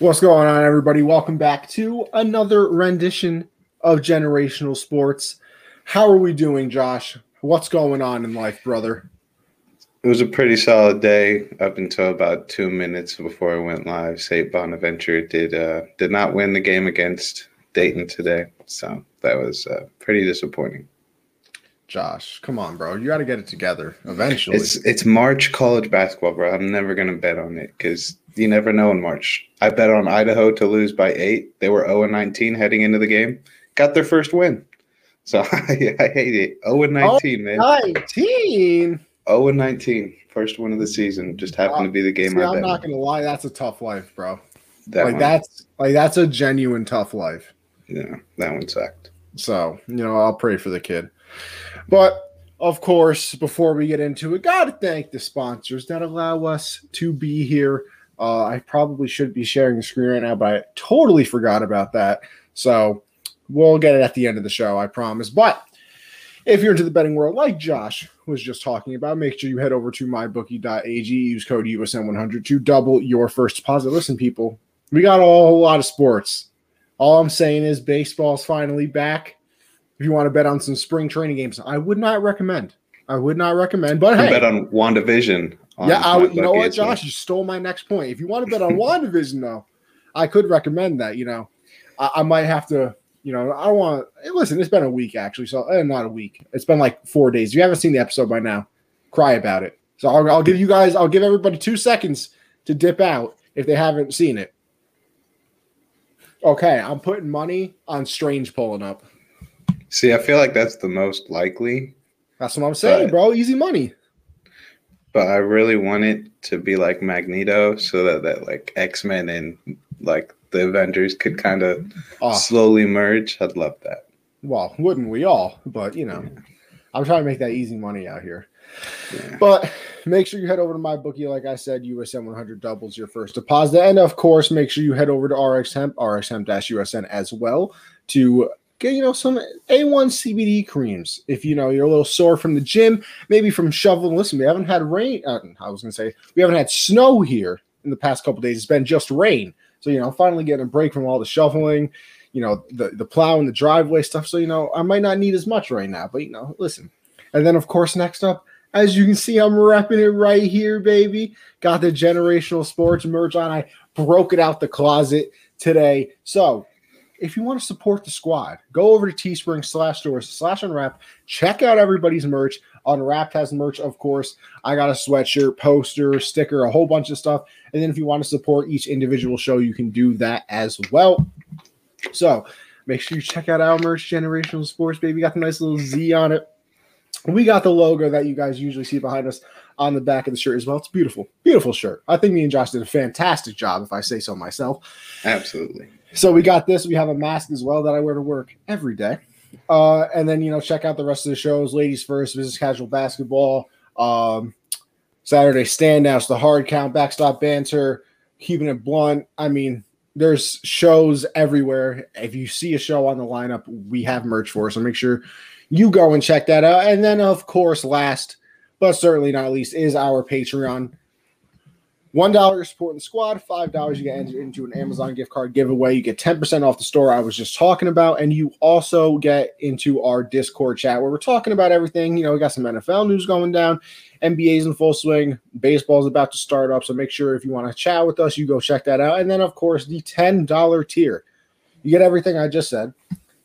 What's going on, everybody? Welcome back to another rendition of Generational Sports. How are we doing, Josh? What's going on in life, brother? It was a pretty solid day up until about two minutes before I went live. St. Bonaventure did uh, did not win the game against Dayton today, so that was uh, pretty disappointing. Josh, come on, bro. You got to get it together eventually. It's it's March college basketball, bro. I'm never gonna bet on it because you never know in March. I bet on Idaho to lose by eight. They were 0 19 heading into the game. Got their first win. So I, I hate it. 0 19, man. 19. 0 19. First win of the season. Just happened to be the game See, I I'm not gonna lie, that's a tough life, bro. That like one, that's like that's a genuine tough life. Yeah, that one sucked. So, you know, I'll pray for the kid. But of course, before we get into it, gotta thank the sponsors that allow us to be here. Uh, I probably should be sharing the screen right now, but I totally forgot about that. So we'll get it at the end of the show, I promise. But if you're into the betting world, like Josh was just talking about, make sure you head over to mybookie.ag, use code USN100 to double your first deposit. Listen, people, we got a whole lot of sports. All I'm saying is baseball's finally back. If you want to bet on some spring training games, I would not recommend. I would not recommend. But hey, bet on WandaVision. Yeah, I, you know what. Josh? You stole my next point. If you want to bet on WandaVision, though, I could recommend that. You know, I, I might have to. You know, I don't want. Listen, it's been a week actually, so eh, not a week. It's been like four days. If you haven't seen the episode by now, cry about it. So I'll, I'll give you guys. I'll give everybody two seconds to dip out if they haven't seen it. Okay, I'm putting money on Strange pulling up. See, I feel like that's the most likely, That's what I'm saying, Right. bro. Easy money. But I really want it to be like Magneto, so that that like X Men and like the Avengers could kind of Oh, slowly merge. I'd love that. well, wouldn't we all? But you know, I'm trying to make that easy money out here. Yeah. But make sure you head over to my bookie. Like I said, USN 100 doubles your first deposit. And of course, make sure you head over to RX Hemp, RX Hemp USN as well to get, you know, some A1 CBD creams. If you know you're a little sore from the gym, maybe from shoveling. Listen, we haven't had rain. Uh, I was to say, we haven't had snow here in the past couple days. It's been just rain. So, you know, finally getting a break from all the shoveling, you know, the, the plow and the driveway stuff. So, you know, I might not need as much right now, but, you know, listen. And then, of course, next up, as you can see, I'm repping it right here, baby. Got the generational sports merch on. I broke it out the closet today. So if you want to support the squad, go over to Teespring slash stores slash unwrap. Check out everybody's merch. Unwrapped has merch, of course. I got a sweatshirt, poster, sticker, a whole bunch of stuff. And then if you want to support each individual show, you can do that as well. So make sure you check out our merch, Generational Sports, baby. Got the nice little Z on it. We got the logo that you guys usually see behind us on the back of the shirt as well. It's beautiful, beautiful shirt. I think me and Josh did a fantastic job, if I say so myself. Absolutely. So we got this. We have a mask as well that I wear to work every day. Uh, and then you know, check out the rest of the shows. Ladies first, business casual basketball. Um, Saturday standouts, the hard count, backstop banter, keeping it blunt. I mean, there's shows everywhere. If you see a show on the lineup, we have merch for. So make sure you go and check that out. And then, of course, last but certainly not least, is our Patreon. One dollar supporting the squad. Five dollars you get entered into an Amazon gift card giveaway. You get ten percent off the store I was just talking about, and you also get into our Discord chat where we're talking about everything. You know, we got some NFL news going down, NBA's in full swing, baseball's about to start up. So make sure if you want to chat with us, you go check that out. And then of course the ten dollar tier, you get everything I just said,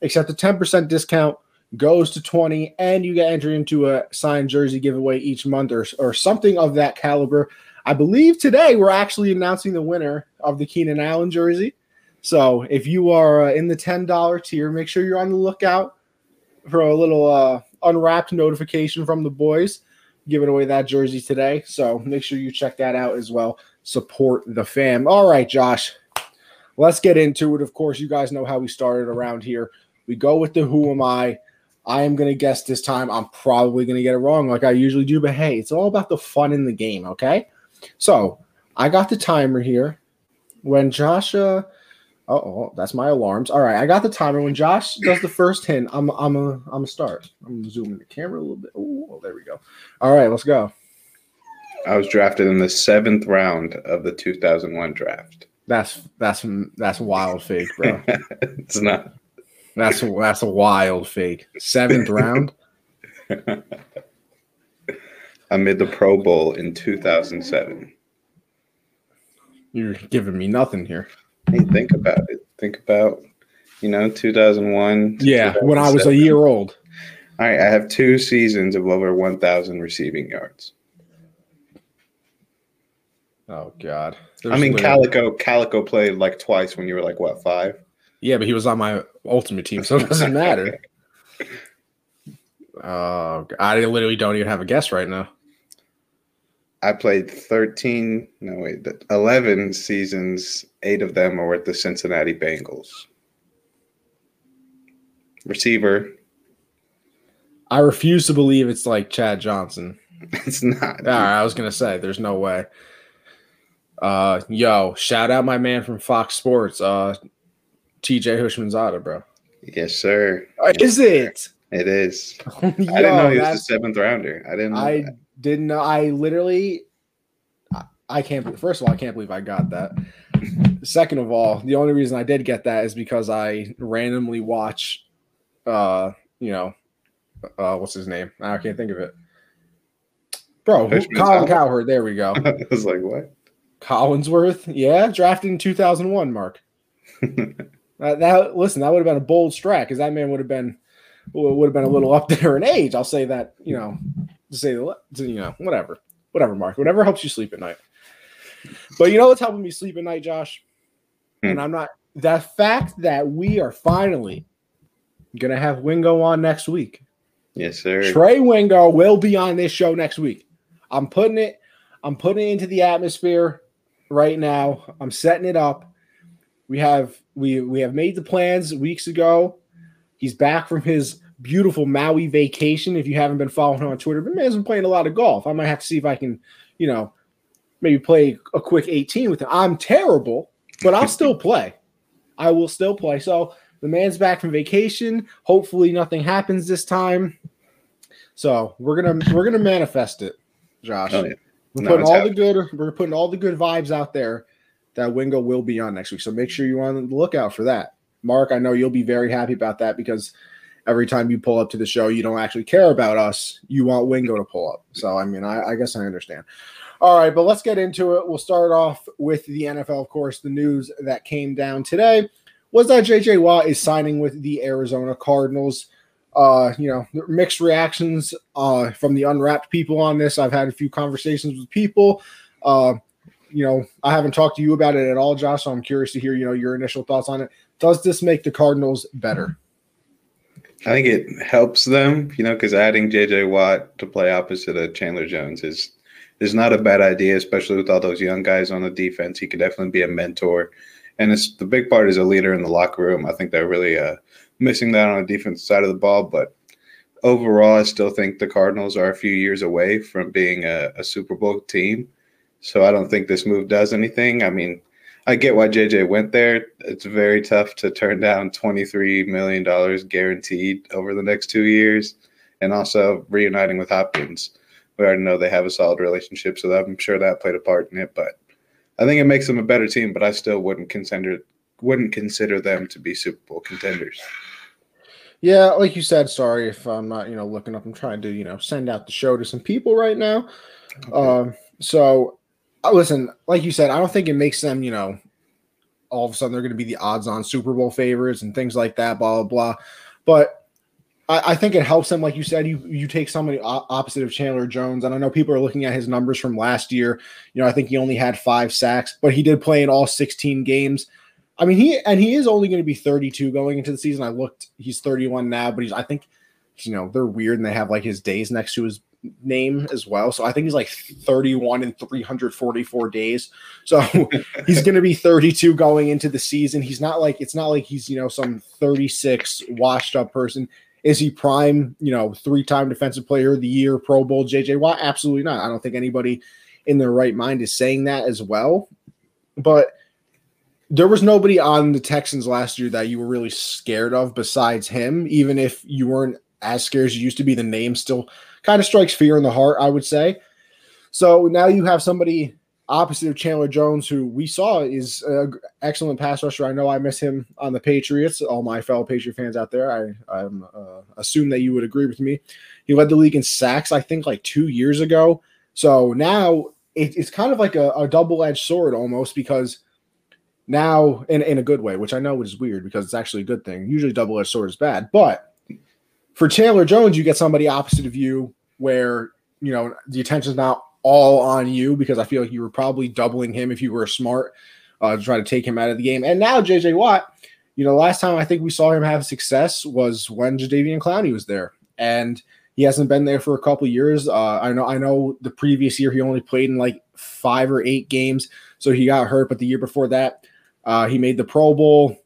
except the ten percent discount goes to 20 and you get entered into a signed jersey giveaway each month or, or something of that caliber i believe today we're actually announcing the winner of the keenan allen jersey. So if you are uh, in the $10 tier make sure you're on the lookout for a little uh, unwrapped notification from the boys giving away that jersey today. So make sure you check that out as well. Support the fam. All right josh let's get into it. Of course you guys know how we started around here. We go with the who am i. I am going to guess this time. I'm probably going to get it wrong like I usually do, but hey, it's all about the fun in the game, okay? So I got the timer here. When Joshua, oh, that's my alarms. All right, I got the timer. When Josh does the first hint, I'm I'm a I'm a start. I'm gonna zoom in the camera a little bit. Oh, there we go. All right, let's go. I was drafted in the seventh round of the 2001 draft. That's that's that's wild fake, bro. it's not. That's that's a wild fake. Seventh round. I made the Pro Bowl in 2007. You're giving me nothing here. Hey, think about it. Think about, you know, 2001. Yeah, when I was a year old. All right, I have two seasons of over 1,000 receiving yards. Oh God. There's I mean, Calico Calico played like twice when you were like what five? Yeah, but he was on my ultimate team, so it doesn't matter. Oh, uh, I literally don't even have a guess right now. I played 13, no wait, 11 seasons. Eight of them are with the Cincinnati Bengals. Receiver. I refuse to believe it's like Chad Johnson. It's not. All right, I was gonna say there's no way. Uh, yo, shout out my man from Fox Sports, uh, TJ Houshmandzadeh, bro. Yes, sir. Is it? It is. Yo, I didn't know he was the seventh rounder. I didn't. I that. Didn't know. I literally. I, can't. First of all, I can't believe I got that. Second of all, the only reason I did get that is because I randomly watch, uh, you know, uh, what's his name? I can't think of it. Bro, who, Colin Cowherd. There we go. I was like, what? Collinsworth, yeah, drafted in 2001, Mark. uh, that listen, that would have been a bold strike because that man would have been would have been a little up there in age. I'll say that, you know, to say you know, whatever, whatever, Mark, whatever helps you sleep at night. But you know what's helping me sleep at night, Josh? Hmm. And I'm not that fact that we are finally gonna have Wingo on next week. Yes, sir. Trey Wingo will be on this show next week. I'm putting it, I'm putting it into the atmosphere right now. I'm setting it up. We have we we have made the plans weeks ago. He's back from his beautiful Maui vacation. If you haven't been following on Twitter, the man's been playing a lot of golf. I might have to see if I can, you know, maybe play a quick 18 with him. I'm terrible, but I'll still play. I will still play. So the man's back from vacation. Hopefully nothing happens this time. So we're gonna we're gonna manifest it, Josh. Oh, yeah. We're no, putting all happening. the good. We're putting all the good vibes out there that Wingo will be on next week. So make sure you're on the lookout for that. Mark, I know you'll be very happy about that because every time you pull up to the show, you don't actually care about us. You want Wingo to pull up. So I mean, I, I guess I understand. All right, but let's get into it. We'll start off with the NFL, of course. The news that came down today was that JJ Watt is signing with the Arizona Cardinals uh, you know, mixed reactions uh, from the unwrapped people on this. I've had a few conversations with people. Uh, you know, I haven't talked to you about it at all, Josh. So I'm curious to hear, you know, your initial thoughts on it. Does this make the Cardinals better? I think it helps them, you know, because adding JJ Watt to play opposite of Chandler Jones is is not a bad idea, especially with all those young guys on the defense. He could definitely be a mentor, and it's the big part is a leader in the locker room. I think they're really uh, missing that on the defense side of the ball. But overall, I still think the Cardinals are a few years away from being a, a Super Bowl team. So I don't think this move does anything. I mean, I get why JJ went there. It's very tough to turn down $23 million guaranteed over the next two years. And also reuniting with Hopkins. We already know they have a solid relationship, so I'm sure that played a part in it. But I think it makes them a better team, but I still wouldn't consider wouldn't consider them to be Super Bowl contenders. Yeah, like you said, sorry if I'm not, you know, looking up. I'm trying to, you know, send out the show to some people right now. Okay. Um, so Uh, listen, like you said, I don't think it makes them, you know, all of a sudden they're going to be the odds-on Super Bowl favorites and things like that, blah blah blah. But I, I think it helps them, like you said, you you take somebody opposite of Chandler Jones, and I know people are looking at his numbers from last year. You know, I think he only had five sacks, but he did play in all 16 games. I mean, he and he is only going to be 32 going into the season. I looked, he's 31 now, but he's I think you know they're weird and they have like his days next to his name as well. So I think he's like 31 and 344 days. So he's going to be 32 going into the season. He's not like it's not like he's you know some 36 washed up person. Is he prime? You know, three time defensive player of the year, Pro Bowl, JJ Watt? Absolutely not. I don't think anybody in their right mind is saying that as well. But there was nobody on the Texans last year that you were really scared of besides him, even if you weren't as scared as you used to be. The name still kind of strikes fear in the heart, I would say. So now you have somebody opposite of Chandler Jones, who we saw is an excellent pass rusher. I know I miss him on the Patriots. All my fellow Patriot fans out there, I I'm, uh, assume that you would agree with me. He led the league in sacks, I think, like two years ago. So now it, it's kind of like a, a double edged sword almost because now, in, in a good way, which I know is weird because it's actually a good thing. Usually, double edged sword is bad. But for Chandler Jones, you get somebody opposite of you where, you know, the attention's not all on you because I feel like you were probably doubling him if you were smart uh, to try to take him out of the game. And now JJ Watt, you know, last time I think we saw him have success was when Jadeveon Clowney was there, and he hasn't been there for a couple years. Uh, I know, I know, the previous year he only played in like five or eight games, so he got hurt. But the year before that, uh, he made the Pro Bowl.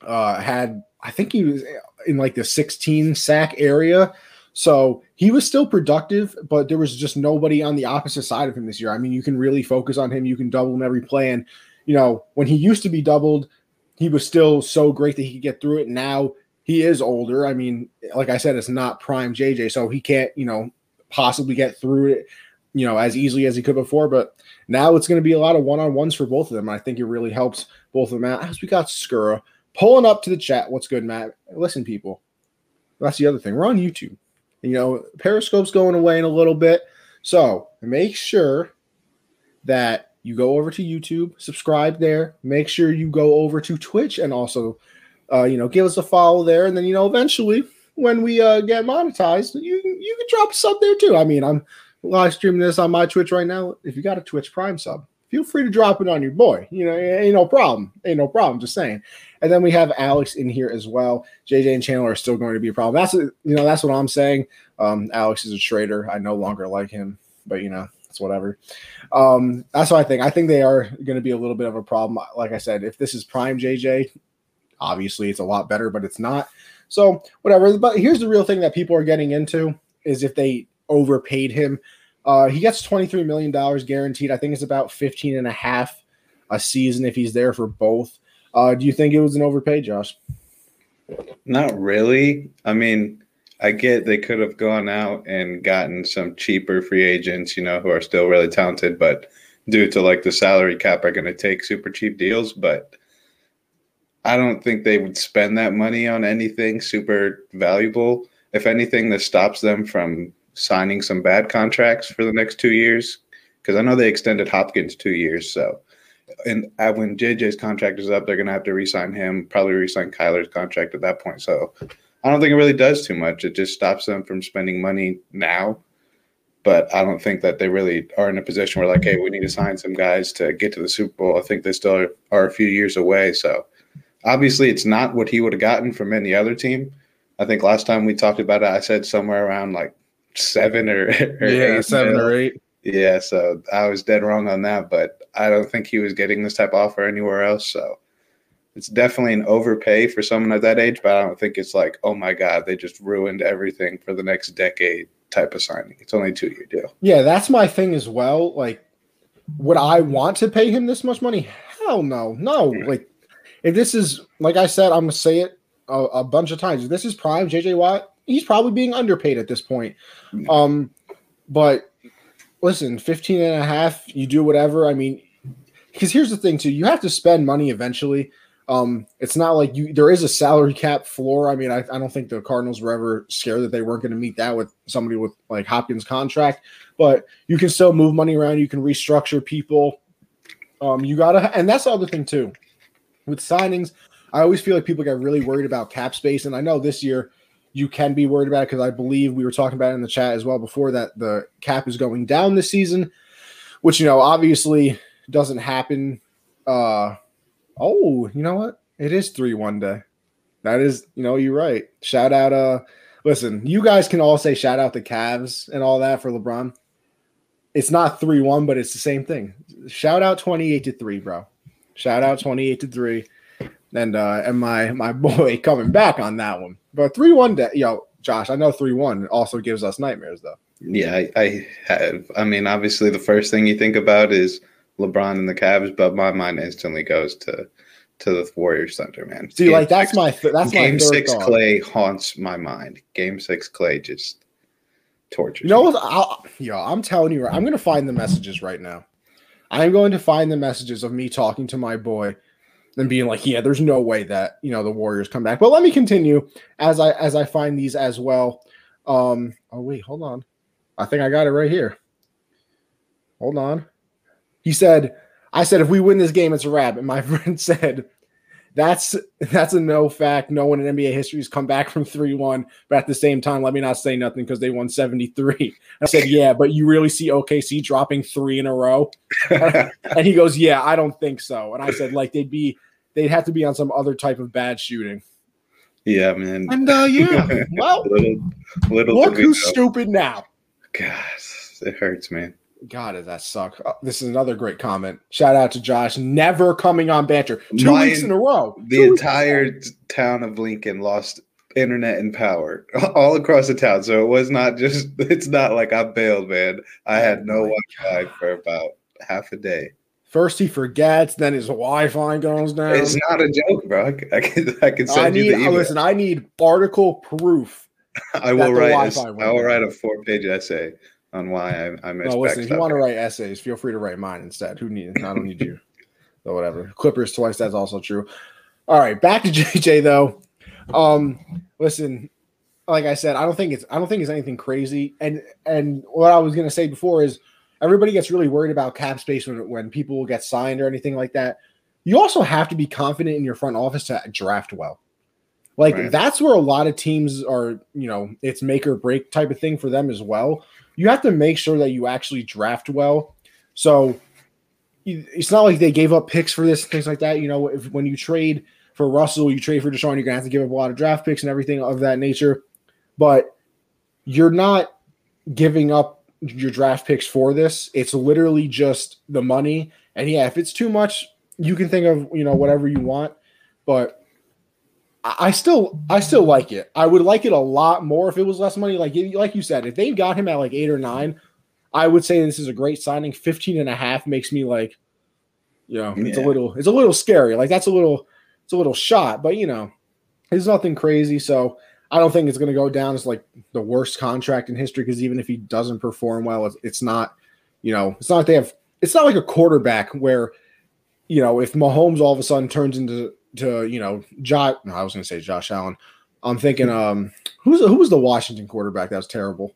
Uh, had I think he was in like the 16 sack area. So he was still productive, but there was just nobody on the opposite side of him this year. I mean, you can really focus on him. You can double him every play. And, you know, when he used to be doubled, he was still so great that he could get through it. Now he is older. I mean, like I said, it's not prime JJ, so he can't, you know, possibly get through it, you know, as easily as he could before. But now it's going to be a lot of one on ones for both of them. I think it really helps both of them out. As we got Skura pulling up to the chat. What's good, Matt? Listen, people. That's the other thing. We're on YouTube. You know, Periscope's going away in a little bit. So make sure that you go over to YouTube, subscribe there. Make sure you go over to Twitch and also, uh, you know, give us a follow there. And then, you know, eventually when we uh, get monetized, you you can drop a sub there too. I mean, I'm live streaming this on my Twitch right now. If you got a Twitch Prime sub, feel free to drop it on your boy. You know, ain't no problem. Ain't no problem. Just saying. And then we have Alex in here as well. JJ and Chandler are still going to be a problem. That's you know that's what I'm saying. Um, Alex is a traitor. I no longer like him, but you know it's whatever. Um, that's what I think. I think they are going to be a little bit of a problem. Like I said, if this is prime JJ, obviously it's a lot better, but it's not. So whatever. But here's the real thing that people are getting into is if they overpaid him. Uh, he gets $23 million guaranteed. I think it's about 15 and a half a season if he's there for both. Uh, do you think it was an overpay, Josh? Not really. I mean, I get they could have gone out and gotten some cheaper free agents, you know, who are still really talented, but due to like the salary cap are going to take super cheap deals. But I don't think they would spend that money on anything super valuable. If anything, this stops them from signing some bad contracts for the next two years. Because I know they extended Hopkins two years, so and when JJ's contract is up, they're going to have to re-sign him, probably re-sign Kyler's contract at that point. So I don't think it really does too much. It just stops them from spending money now. But I don't think that they really are in a position where like, hey, we need to sign some guys to get to the Super Bowl. I think they still are, are a few years away. So obviously, it's not what he would have gotten from any other team. I think last time we talked about it, I said somewhere around like seven or, or yeah, seven or eight. Yeah, so I was dead wrong on that, but I don't think he was getting this type of offer anywhere else. So it's definitely an overpay for someone at that age, but I don't think it's like, oh my God, they just ruined everything for the next decade type of signing. It's only a two year deal. Yeah, that's my thing as well. Like, would I want to pay him this much money? Hell no. No. Mm. Like, if this is, like I said, I'm going to say it a, a, bunch of times. If this is prime JJ Watt, he's probably being underpaid at this point. Um, but listen, 15 and a half, you do whatever. I mean, because here's the thing too, you have to spend money eventually. Um, it's not like you there is a salary cap floor. I mean, I, I don't think the Cardinals were ever scared that they weren't going to meet that with somebody with like Hopkins' contract, but you can still move money around, you can restructure people. Um, you gotta, and that's the other thing too. With signings, I always feel like people get really worried about cap space, and I know this year you can be worried about because I believe we were talking about it in the chat as well before that the cap is going down this season, which you know obviously doesn't happen. Uh, oh, you know what? It is three one day. That is, you know, you're right. Shout out. Uh, listen, you guys can all say shout out the Cavs and all that for LeBron. It's not three one, but it's the same thing. Shout out twenty eight to three, bro. Shout out twenty eight to three and uh, and my my boy coming back on that one. But three one, day, yo, Josh, I know three one also gives us nightmares though. Yeah, I, I have. I mean, obviously, the first thing you think about is LeBron and the Cavs, but my mind instantly goes to to the Warriors Thunder, man. See, game like that's six, my th- that's game my six. Thought. Clay haunts my mind. Game six, Clay just tortures. You know what? I'll, yo, I'm telling you, I'm gonna find the messages right now. I'm going to find the messages of me talking to my boy and being like, yeah, there's no way that you know the Warriors come back. But let me continue as I as I find these as well. Um, oh wait, hold on. I think I got it right here. Hold on. He said, I said if we win this game, it's a wrap. And my friend said, that's that's a no fact. No one in NBA history has come back from 3-1. But at the same time, let me not say nothing because they won 73. I said, Yeah, but you really see OKC dropping three in a row? and he goes, Yeah, I don't think so. And I said, like, they'd be they'd have to be on some other type of bad shooting. Yeah, man. And uh yeah, well little, little look who's go. stupid now. Gosh, it hurts, man. God, does that suck? Uh, this is another great comment. Shout out to Josh, never coming on banter two Mine- weeks in a row. The entire town of Lincoln lost internet and power all across the town. So it was not just, it's not like I bailed, man. I had no Oh Wi Fi for about half a day. First he forgets, then his Wi-Fi goes down. It's not a joke, bro. I I can, I can I send need you the email. listen. I need article proof. I will write. A, Wi-Fi I will write a four-page essay on why I, I missed. No, listen. If you want to write essays, feel free to write mine instead. Who needs? I don't need you. or whatever. Clippers twice. That's also true. All right, back to JJ though. Um, listen, like I said, I don't think it's I don't think it's anything crazy. And and what I was gonna say before is everybody gets really worried about cap space when when people will get signed or anything like that. You also have to be confident in your front office to draft well. Like Right. that's where a lot of teams are, you know, it's make or break type of thing for them as well. You have to make sure that you actually draft well. So it's not like they gave up picks for this and things like that. You know, if when you trade for Russell, you trade for Deshaun, you're gonna have to give up a lot of draft picks and everything of that nature. But you're not giving up your draft picks for this. It's literally just the money. And yeah, if it's too much, you can think of you know whatever you want. But I still I still like it. I would like it a lot more if it was less money. Like you- like you said, if they got him at like eight or nine, I would say this is a great signing. 15 and a half makes me like, you know, it's a little it's a little scary. Like that's a little it's a little shot, but you know, it's nothing crazy. So I don't think it's going to go down as like the worst contract in history because even if he doesn't perform well, it's, it's not, you know, it's not like they have. It's not like a quarterback where, you know, if Mahomes all of a sudden turns into to you know Josh. No, I was going to say Josh Allen. I'm thinking, um, who's who was the Washington quarterback that was terrible?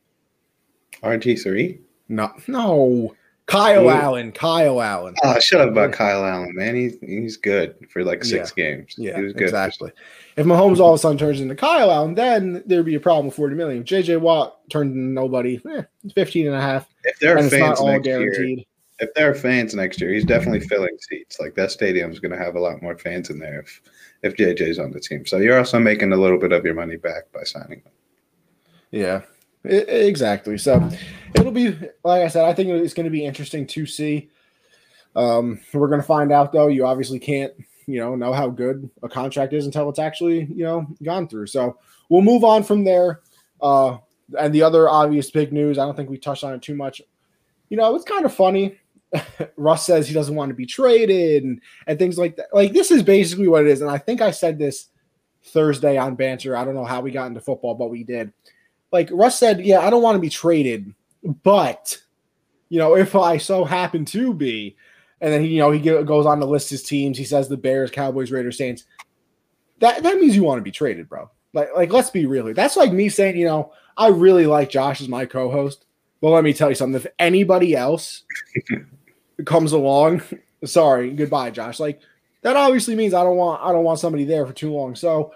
RG three. No, no, Kyle Who? Allen. Kyle Allen. Oh, shut up about Kyle Allen, man. He's he's good for like six games. Yeah, he was good. exactly. If Mahomes all of a sudden turns into Kyle Allen, then there'd be a problem with 40 million. If JJ Watt turned into nobody, eh, 15 and a half. If there are fans all next year, guaranteed. If there are fans next year, he's definitely filling seats. Like that stadium's going to have a lot more fans in there if if JJ's on the team. So you're also making a little bit of your money back by signing him. Yeah, e- exactly. So it'll be, like I said, I think it's going to be interesting to see. Um, we're going to find out, though. You obviously can't, you know, know how good a contract is until it's actually, you know, gone through. So we'll move on from there. Uh, and the other obvious big news, I don't think we touched on it too much. You know, it's kind of funny. Russ says he doesn't want to be traded and, and things like that. Like, this is basically what it is. And I think I said this Thursday on Banter. I don't know how we got into football, but we did like Russ said, yeah, I don't want to be traded, but you know, if I so happen to be, and then he, you know, he goes on to list his teams. He says the Bears, Cowboys, Raiders, Saints. That that means you want to be traded, bro. Like, like let's be real. That's like me saying, you know, I really like Josh as my co-host, but let me tell you something. If anybody else comes along, sorry, goodbye, Josh. Like that obviously means I don't want I don't want somebody there for too long. So,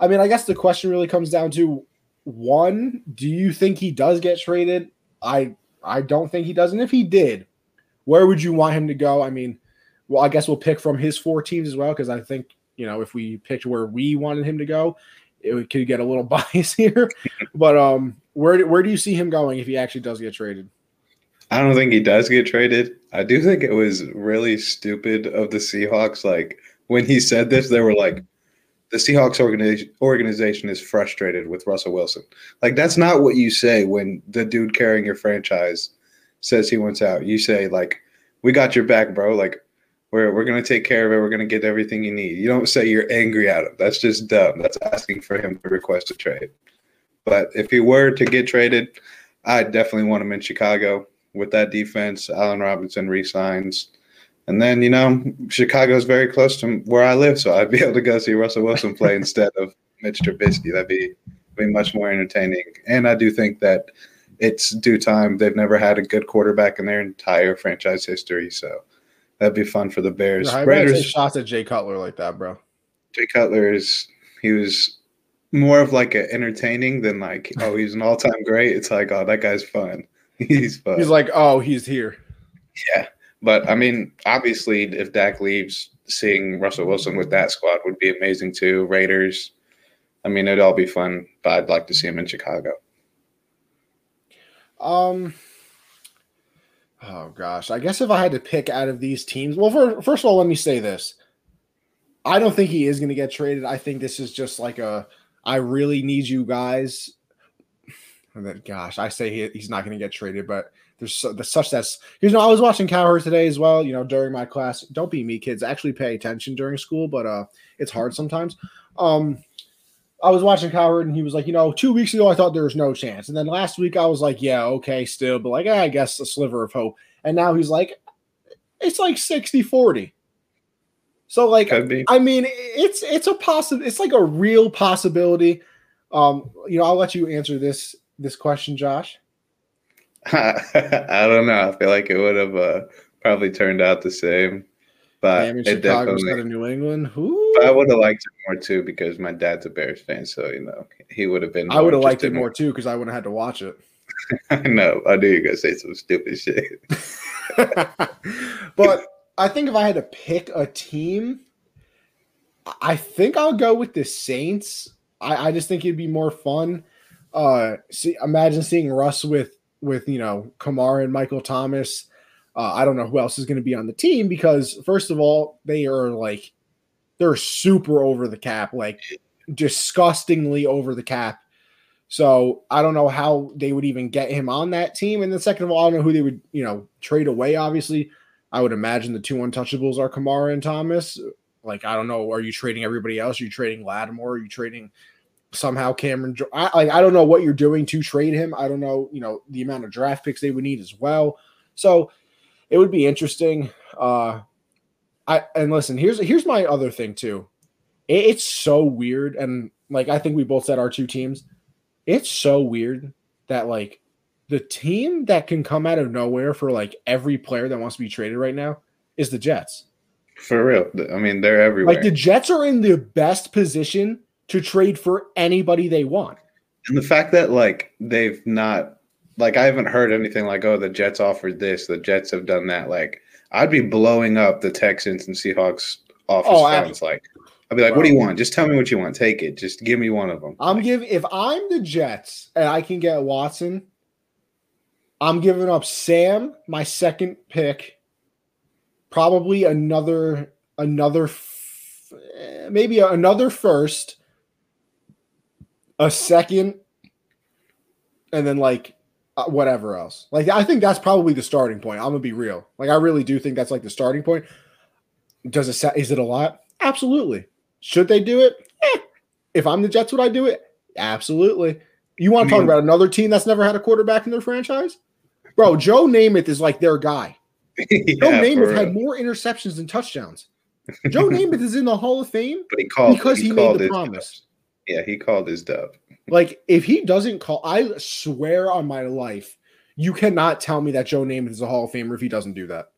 I mean, I guess the question really comes down to one, do you think he does get traded? I I don't think he does. And if he did, where would you want him to go? I mean, well, I guess we'll pick from his four teams as well, because I think, you know, if we picked where we wanted him to go, it could get a little bias here. but um, where where do you see him going if he actually does get traded? I don't think he does get traded. I do think it was really stupid of the Seahawks. Like when he said this, they were like, the Seahawks organization organization is frustrated with Russell Wilson. Like that's not what you say when the dude carrying your franchise says he wants out. You say like, "We got your back, bro." Like we're we're gonna take care of it. We're gonna get everything you need. You don't say you're angry at him. That's just dumb. That's asking for him to request a trade. But if he were to get traded, I definitely want him in Chicago. With that defense. Allen Robinson resigns. And then, you know, Chicago's very close to where I live, so I'd be able to go see Russell Wilson play instead of Mitch Trubisky. That'd be, be much more entertaining. And I do think that it's due time. They've never had a good quarterback in their entire franchise history, so that'd be fun for the Bears. Yeah, Raiders shots at Jay Cutler like that, bro. Jay Cutler is he was more of like an entertaining than like oh he's an all time great. It's like oh that guy's fun. he's fun. He's like oh he's here. Yeah, but I mean obviously if Dak leaves, seeing Russell Wilson with that squad would be amazing too. Raiders. I mean it'd all be fun, but I'd like to see him in Chicago. Um. Oh gosh, I guess if I had to pick out of these teams, well, for, first of all, let me say this: I don't think he is going to get traded. I think this is just like a I really need you guys. And then, gosh, I say he, he's not going to get traded, but there's, so, there's such that's you know I was watching Cowherd today as well. You know during my class, don't be me, kids. Actually pay attention during school, but uh, it's hard sometimes. Um, I was watching Cowherd and he was like, you know, two weeks ago I thought there was no chance, and then last week I was like, yeah, okay, still, but like, I guess a sliver of hope. And now he's like, it's like 60 40. So like I mean it's it's a possible it's like a real possibility. Um you know, I'll let you answer this this question, Josh. I don't know. I feel like it would have uh, probably turned out the same. But Damn, it Chicago definitely of New England. But I would have liked it more too because my dad's a Bears fan, so you know he would have been. I would have liked it more too because I would have had to watch it. I know. I knew you were gonna say some stupid shit. but I think if I had to pick a team, I think I'll go with the Saints. I, I just think it'd be more fun. Uh, see, imagine seeing Russ with with you know Kamara and Michael Thomas. Uh, I don't know who else is going to be on the team because first of all, they are like they're super over the cap, like disgustingly over the cap. So I don't know how they would even get him on that team. And then second of all, I don't know who they would, you know, trade away. Obviously, I would imagine the two untouchables are Kamara and Thomas. Like, I don't know. Are you trading everybody else? Are you trading Lattimore? Are you trading somehow Cameron? I, like, I don't know what you're doing to trade him. I don't know, you know, the amount of draft picks they would need as well. So it would be interesting. Uh, I and listen, here's here's my other thing too. It, it's so weird, and like I think we both said our two teams. It's so weird that like the team that can come out of nowhere for like every player that wants to be traded right now is the Jets. For real. I mean, they're everywhere. Like the Jets are in the best position to trade for anybody they want. And the fact that like they've not like I haven't heard anything like, oh, the Jets offered this, the Jets have done that. Like I'd be blowing up the Texans and Seahawks office oh, phones. Like I'd be like, what do you want? Just tell me what you want. Take it. Just give me one of them. I'm like, giving if I'm the Jets and I can get Watson, I'm giving up Sam, my second pick, probably another another eh, maybe another first, a second, and then like uh, whatever else. Like I think that's probably the starting point. I'm gonna be real. Like I really do think that's like the starting point. Does it is it a lot? Absolutely. Should they do it? Eh. If I'm the Jets, would I do it? Absolutely. You want to talk about another team that's never had a quarterback in their franchise? Bro, Joe Namath is like their guy. yeah, Joe Namath had more interceptions than touchdowns. Joe Namath is in the Hall of Fame he called, because he, he made the promise. Yeah, he called his dub. Like if he doesn't call, I swear on my life, you cannot tell me that Joe Namath is a Hall of Famer if he doesn't do that.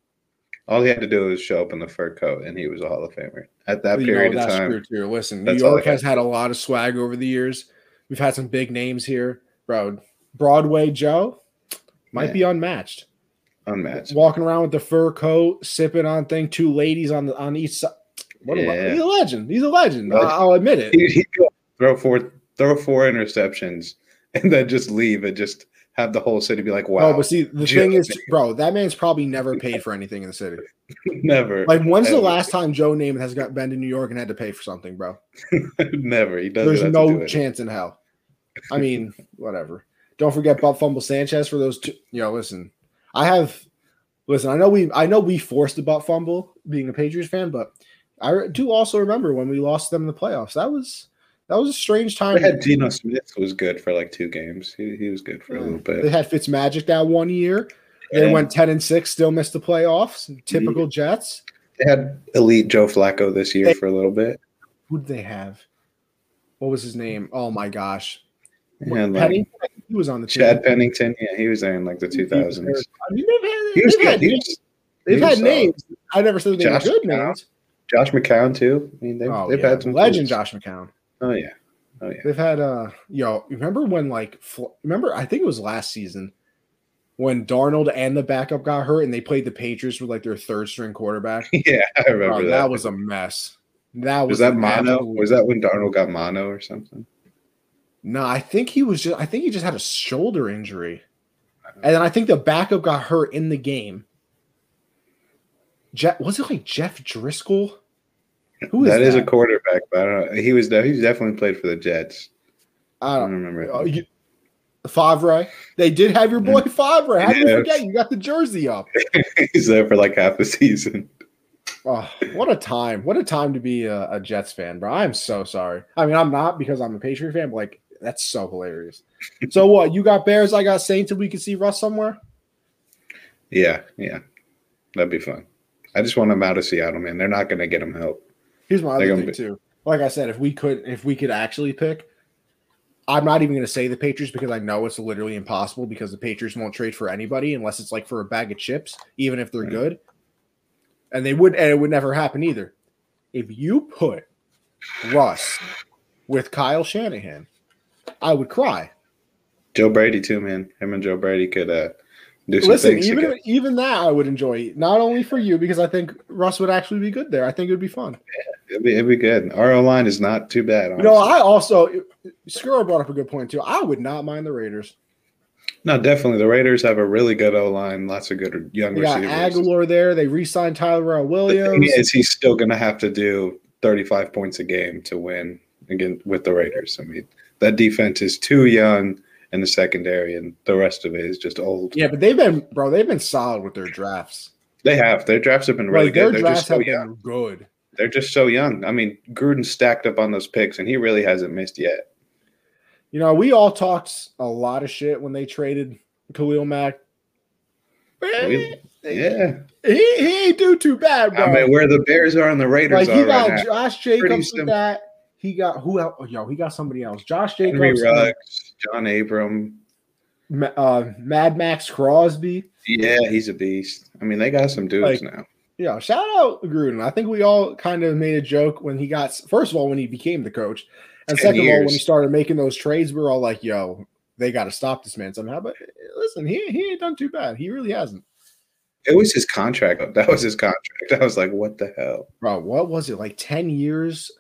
All he had to do was show up in the fur coat, and he was a Hall of Famer at that you period know, of time. True too. Listen, New York has had a lot of swag over the years. We've had some big names here, bro. Broadway Joe, might be unmatched. Unmatched. Walking around with the fur coat, sipping on thing, two ladies on the on each side. What yeah. a, he's a legend. He's a legend. legend. I'll admit it. He, he throw four throw four interceptions and then just leave and just have the whole city be like, wow. Oh, but see, the Joe thing is, bro, that man's probably never paid for anything in the city. never. Like, when's the last time Joe Namath has got been to New York and had to pay for something, bro? never. He doesn't. There's no chance in hell. I mean, whatever. Don't forget Butt Fumble Sanchez for those two. Know, listen, I have listen, I know we I know we forced the butt fumble being a Patriots fan, but I do also remember when we lost them in the playoffs. That was that was a strange time. They had Geno Smith was good for like two games. He, he was good for yeah. a little bit. They had Fitzmagic that one year. They went 10 and 6, still missed the playoffs. Typical Jets. They had elite Joe Flacco this year for a little bit. Who did they have? What was his name? Oh my gosh. And like Pennington? He was on the team. Chad Pennington, yeah, he was there in like the He two thousands. I mean, they've had, He was they've had, good. He names. was, they've had solid. Uh, names. I never said they were Josh good McCown. names. Josh McCown too. I mean, they've, Oh, they've yeah. had some legend tools. Josh McCown. Oh yeah, oh yeah. They've had uh yo, remember when like remember I think it was last season when Darnold and the backup got hurt and they played the Patriots with like their third string quarterback. Yeah, I remember that. that. was a mess. That was, was that mono? absolute- Was that when Darnold got mono or something? No, I think he was just I think he just had a shoulder injury. And then I think the backup got hurt in the game. Jeff, was it like Jeff Driscoll? Who is that that? is a quarterback, but I don't know. He was he's definitely played for the Jets. I I don't don't remember. Uh, you, Favre. They did have your boy Favre. How do you forget? You got the jersey up. he's there for like half the season. Oh, what a time! What a time to be a, a Jets fan, bro. I'm so sorry. I mean, I'm not because I'm a Patriot fan, but like that's so hilarious. so what? You got Bears. I got Saints. and we can see Russ somewhere. Yeah, yeah, that'd be fun. I just want him out of Seattle, man. They're not going to get him help. Here's my other thing be- too. Like I said, if we could, if we could actually pick, I'm not even going to say the Patriots because I know it's literally impossible because the Patriots won't trade for anybody unless it's like for a bag of chips, even if they're Right. good. And they would, and it would never happen either. If you put Russ with Kyle Shanahan, I would cry. Joe Brady too, man. Him and Joe Brady could uh, Listen, even together. even that I would enjoy. Not only for you because I think Russ would actually be good there. I think it would be fun. It'd be, it'd be good. Our O line is not too bad. Know. I also Skuro brought up a good point too. I would not mind the Raiders. no, definitely. The Raiders have a really good O line. Lots of good young They got receivers. Agholor there. They re-signed Tyler Williams. is, he's still going to have to do 35 points a game to win again with the Raiders. I mean, that defense is too young in the secondary, and the rest of it is just old. yeah, but they've been, bro. They've been solid with their drafts. They have their drafts have been really like their good. They're drafts just so have young. been good. They're just so young. I mean, Gruden stacked up on those picks, and he really hasn't missed yet. You know, we all talked a lot of shit when they traded Khalil Mack. We- Yeah, He, he ain't do too bad, bro. I mean, where the Bears are and the Raiders like he are got right now. Josh Jacobs with that. He got who else? Oh, yo, he got somebody else. Josh Henry Jacobs, Ruggs, John Abram. Uh, Mad Max Crosby. Yeah, he's a beast. I mean, they got some dudes Like, now. Yeah, shout out Gruden. I think we all kind of made a joke when he got first of all when he became the coach, and 10 second of all when years. he started making those trades. We were all like, "Yo, they got to stop this man somehow." But eh, listen, he he ain't done too bad. He really hasn't, It was his contract. That was his contract. I was like, what the hell? bro. What was it like? Ten years?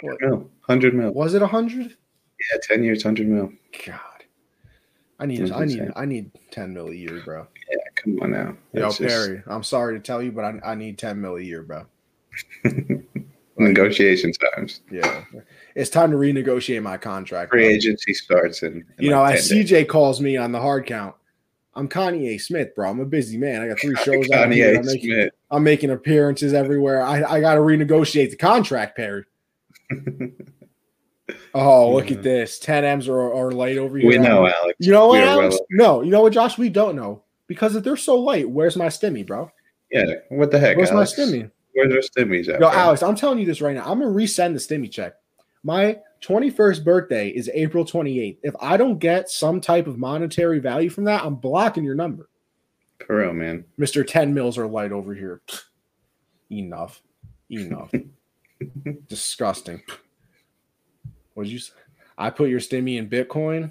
100 mil. 100 mil. Was it a hundred? Yeah, 10 years, 100 mil. God, I need I need. I need ten mil a year, bro. Yeah, come on now. Yo, just Perry, I'm sorry to tell you, but I, I need ten mil a year, bro. negotiation times. Yeah, it's time to renegotiate my contract. Free bro. agency starts and You know, like as 10 days. CJ calls me on the hard count, I'm Kanye Smith, bro. I'm a busy man. I got three shows out here. Kanye I'm making, Smith. I'm making appearances everywhere. I, I got to renegotiate the contract, Perry. Oh, look Yeah. at this. 10 M's are, are light over here. we know, Alex. You know what, Alex? well- no, you know what, Josh? We don't know. Because if they're so light, where's my stimmy, bro? yeah, what the heck? Where's Alex? my stimmy? Where's our stimmies at? Yo, bro? Alex, I'm telling you this right now. I'm going to resend the stimmy check. My 21st birthday is April 28th. If I don't get some type of monetary value from that, I'm blocking your number. For real, man. Mr. 10 mils are light over here. Enough. Enough. Disgusting. What'd you say? I put your stimmy in Bitcoin.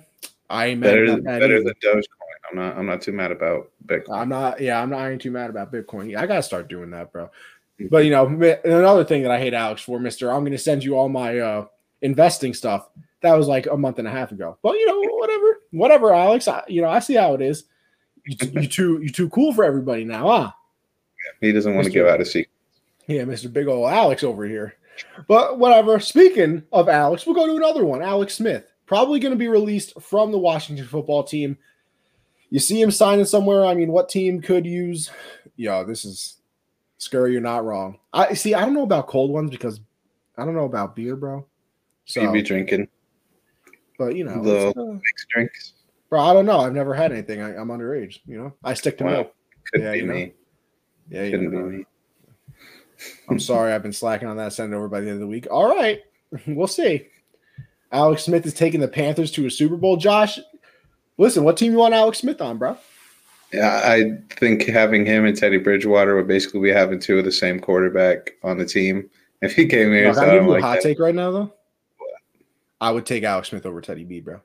I ain't mad Better, about that better either. than Dogecoin. I'm not. I'm not too mad about Bitcoin. I'm not, yeah, I'm not I ain't too mad about Bitcoin. I gotta start doing that, bro. But you know, another thing that I hate Alex for, Mister, I'm gonna send you all my uh investing stuff. That was like a month and a half ago. But you know, whatever, whatever, Alex. I, you know, I see how it is. You, t- you too, you too cool for everybody now, huh? He doesn't want to Mr. give out a secret. Yeah, Mr. Big Ol' Alex over here. But whatever. Speaking of Alex, we'll go to another one. Alex Smith, probably going to be released from the Washington football team. You see him signing somewhere. I mean, what team could use? Yo, this is scary. You're not wrong. I see. I don't know about cold ones because I don't know about beer, bro. So, You be drinking but you know, the- uh, mixed drinks. Bro, I don't know. I've never had anything. I, am underage. You know, I stick to Wow. milk. Could Yeah, be you know. me. Yeah, you Couldn't know. be me. I'm sorry. I've been slacking on that. Send it over by the end of the week. All right, we'll see. Alex Smith is taking the Panthers to a Super Bowl. Josh, listen, what team you want Alex Smith on, bro? Yeah, I think having him and Teddy Bridgewater would basically be having two of the same quarterback on the team. If he came here, Look, so you a like, hot that. take right now, though. I would take Alex Smith over Teddy B, bro.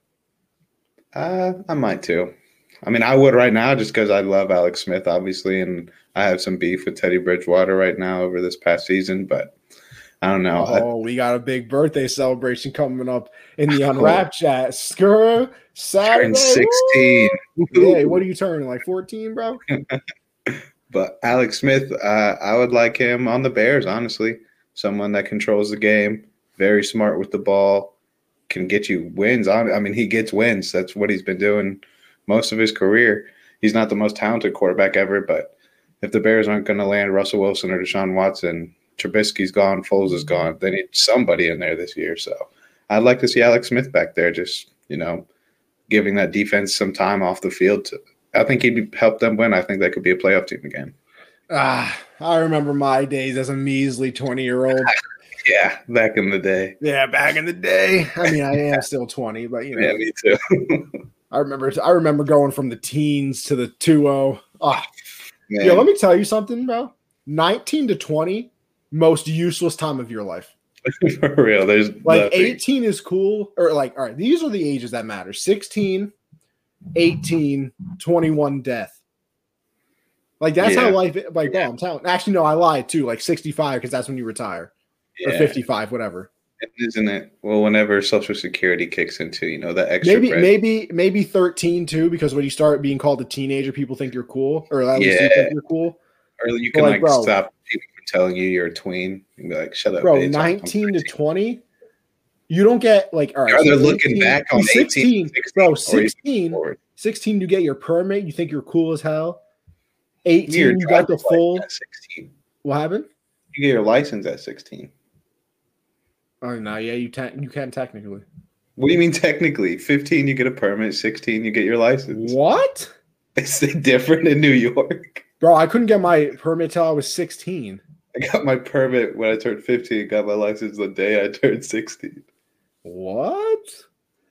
Uh, I might too. I mean, I would right now just because I love Alex Smith, obviously, and I have some beef with Teddy Bridgewater right now over this past season. But I don't know. I- Oh, we got a big birthday celebration coming up in the unwrap chat. Skur Saturday. turned 16. Woo! Yeah, what are you turning? Like 14, bro? But Alex Smith, uh, I would like him on the Bears, honestly. Someone that controls the game, very smart with the ball, can get you wins. I I mean, he gets wins. That's what he's been doing most of his career. He's not the most talented quarterback ever, but if the Bears aren't going to land Russell Wilson or Deshaun Watson, Trubisky's gone, Foles is gone. They need somebody in there this year. So I'd like to see Alex Smith back there, just, you know, giving that defense some time off the field to I think he'd help them win. I think they could be a playoff team again. Ah, I remember my days as a measly 20 year old. Yeah, back in the day. Yeah, back in the day. I mean, I am still 20, but you know, Yeah, me too. I remember I remember going from the teens to the 2-0. Oh, ah. Man, yeah, let me tell you something, bro. 19 to 20, most useless time of your life. for real. There's Like nothing. 18 is cool, or like, all right, these are the ages that matter 16, 18, 21, death. Like, that's how life, like, bro, I'm telling Actually, no, I lied too. Like 65, because that's when you retire, or Yeah. 55, whatever. Isn't it? Well, whenever Social Security kicks into, you know, that extra Maybe, bread. maybe, maybe 13 too, because when you start being called a teenager, people think you're cool, or at least you Yeah. think you're cool. or you but can like, like, bro- stop people from telling you you're a tween and be like, "Shut up, Bro, bitch. 19 to 20, you don't get like, all right. Are they so looking 18 back on 18, 16, 16, bro, or you 16, 16, you get your permit, you think you're cool as hell. 18, Your you got the full. 16. What happened? You get your license at 16. Oh no, yeah, you can you can technically. What do you mean technically? 15, you get a permit. 16, you get your license. What? It's different in New York? Bro, I couldn't get my permit till I was 16. I got my permit when I turned 15. Got my license the day I turned 16. What?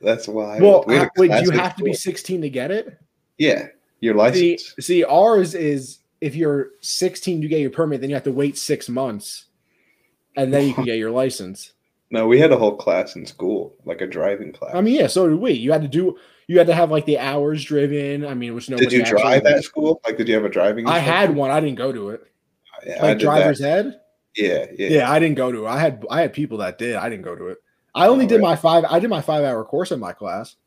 That's why. Well, we wait, do you have to be 16 to get it? Yeah, your See, license. see, ours is if you're 16, you get your permit, then you have to wait six months, and then you can get your license. No, we had a whole class in school, like a driving class. I mean, yeah, so did we. You had to do, you had to have like the hours driven. I mean, it was nobody. did you drive did. at school? Like, did you have a driving? I instructor? had one. I didn't go to it. Yeah, I Like driver's that. ed. Yeah, yeah, Yeah, I didn't go to it. I had I had people that did. I didn't go to it. I only Oh, did really? my five. I did my five hour course in my class.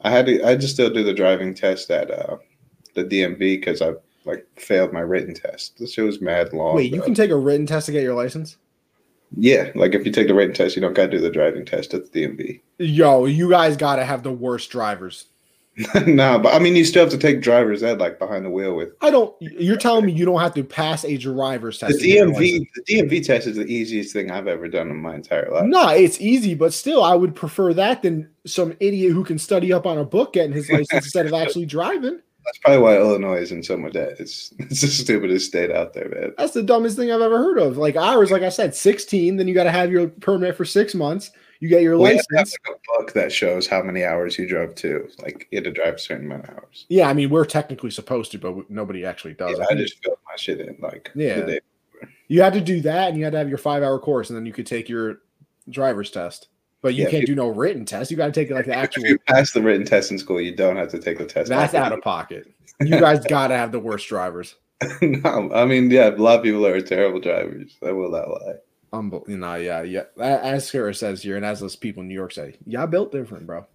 I had to. I just still do the driving test at uh, the DMV because I like failed my written test. This shit was mad long. Wait, you can take a written test to get your license? Yeah, like if you take the written test, you don't got to do the driving test at the DMV. Yo, you guys got to have the worst drivers. no, but I mean, you still have to take driver's ed like behind the wheel with I don't. You're telling me you don't have to pass a driver's test? to get your license? DMV. The DMV test is the easiest thing I've ever done in my entire life. Nah, it's easy, but still, I would prefer that than some idiot who can study up on a book getting his license instead of actually driving. That's probably why Illinois is in so much debt. It's it's the stupidest state out there, man. That's the dumbest thing I've ever heard of. Like ours, like I said, 16. Then you got to have your permit for six months. You get your We have to have license. like a book that shows how many hours you drove to. Like you had to drive a certain amount of hours. Yeah, I mean, we're technically supposed to, but nobody actually does. Yeah, I I just filled my shit in like Yeah. the day. You had to do that, and you had to have your five hour course, and then you could take your driver's test. But you Yeah, can't if do no written test. You got to take like the If actual. you pass the written test in school, you don't have to take the test. That's out of pocket. You guys got to have the worst drivers. no, I mean, yeah, a lot of people are terrible drivers. I will not lie. Unbel- you know, yeah, yeah. As Sarah says here, and as those people in New York say, y'all built different, bro.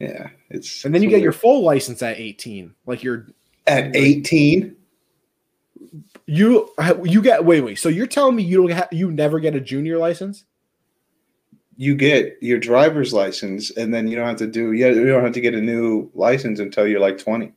Yeah, it's And then you it's get your full license at 18. Like you're at eighteen. you you get wait wait. So you're telling me you don't have you never get a junior license? You get your driver's license, and then you don't have to do. Yeah, you don't have to get a new license until you're like twenty.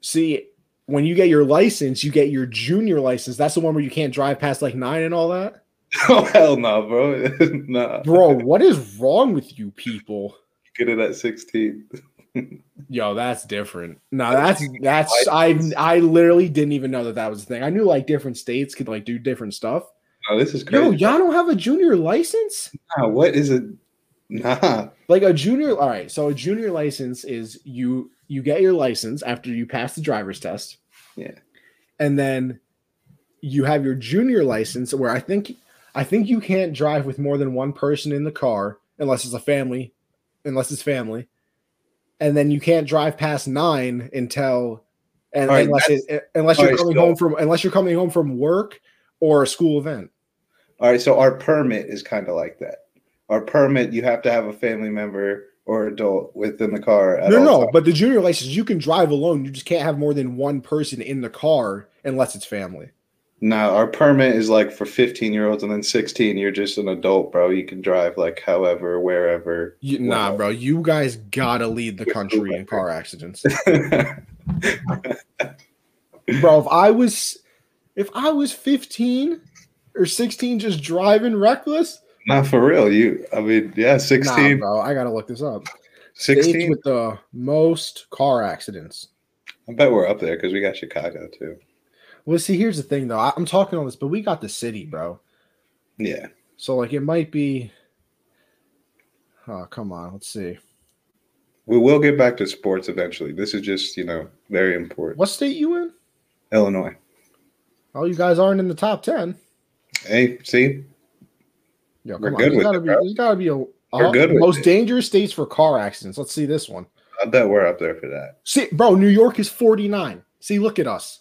See, when you get your license, you get your junior license. That's the one where you can't drive past like nine and all that. Oh hell no, bro. no, Bro, what is wrong with you people? get it at sixteen. Yo, that's different. No, that's that's I I literally didn't even know that that was a thing. I knew like different states could like do different stuff. Oh, this is Yo, y'all don't have a junior license? Nah, what is it? Nah. Like a junior, all right. So a junior license is you you get your license after you pass the driver's test. Yeah. And then you have your junior license where I think I think you can't drive with more than one person in the car unless it's a family, unless it's family. And then you can't drive past nine until and right, unless it, unless you're right, coming so- home from unless you're coming home from work or a school event. All right, so our permit is kind of like that. Our permit, you have to have a family member or adult within the car. At No, no, times. but the junior license, you can drive alone. You just can't have more than one person in the car unless it's family. No, our permit is like for 15 year olds and then 16, you're just an adult, bro. You can drive like however, wherever. You, nah, bro, you guys gotta lead the country in car accidents, bro. If I was, if I was fifteen or sixteen, just driving reckless, Not for real. You, I mean, yeah, nah, 16. bro, I gotta look this up. 16. with the most car accidents. I bet we're up there because we got Chicago too. Well, see, here's the thing, though. I, I'm talking on this, but we got the city, bro. Yeah. So like, it might be. Oh, come on. Let's see. We will get back to sports eventually. This is just, you know, very important. What state you in? Illinois. Oh, you guys aren't in the top ten. Hey, see? Yo, We're good. You with gotta it, be. You gotta be a. We're uh, good most it. dangerous states for car accidents. Let's see this one. I bet we're up there for that. See, bro, New York is 49. See, look at us.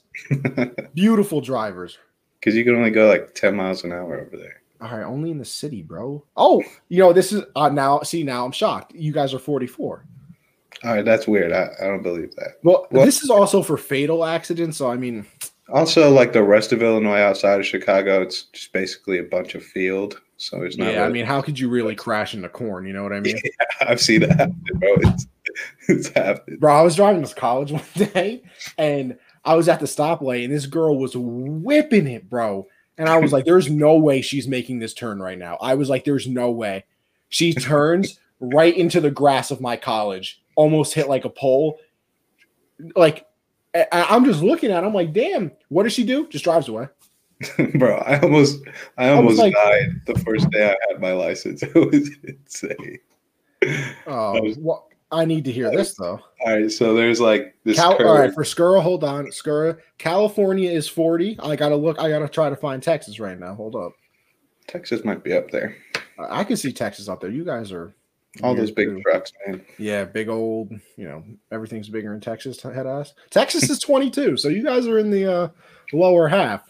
Beautiful drivers. Because you can only go like 10 miles an hour over there. All right, only in the city, bro. Oh, you know, this is uh, now. See, now I'm shocked. You guys are 44. All right, that's weird. I, I don't believe that. Well, Well- this is also for fatal accidents. So, I mean, Also, like the rest of Illinois outside of Chicago, it's just basically a bunch of field. So it's not. yeah, I mean, how could you really crash into corn? You know what I mean? I've seen it happen, bro. It's, it's happened. Bro, I was driving to college one day and I was at the stoplight and this girl was whipping it, bro. And I was like, there's no way she's making this turn right now. I was like, there's no way. She turns right into the grass of my college, almost hit like a pole. Like, I- I'm just looking at it. I'm like, damn, what does she do? Just drives away. bro, I almost, I almost like- died the first day I had my license. It was insane. Oh, That was- what? I need to hear this though. All right, so there's like this. Cal- all right, for Skura, hold on. Skura, California is 40. I gotta look. I gotta try to find Texas right now. Hold up. Texas might be up there. I I can see Texas up there. You guys are All those big too. trucks, man. Yeah, big old. You know, everything's bigger in Texas. Head ass. Texas is 22, so you guys are in the uh, lower half.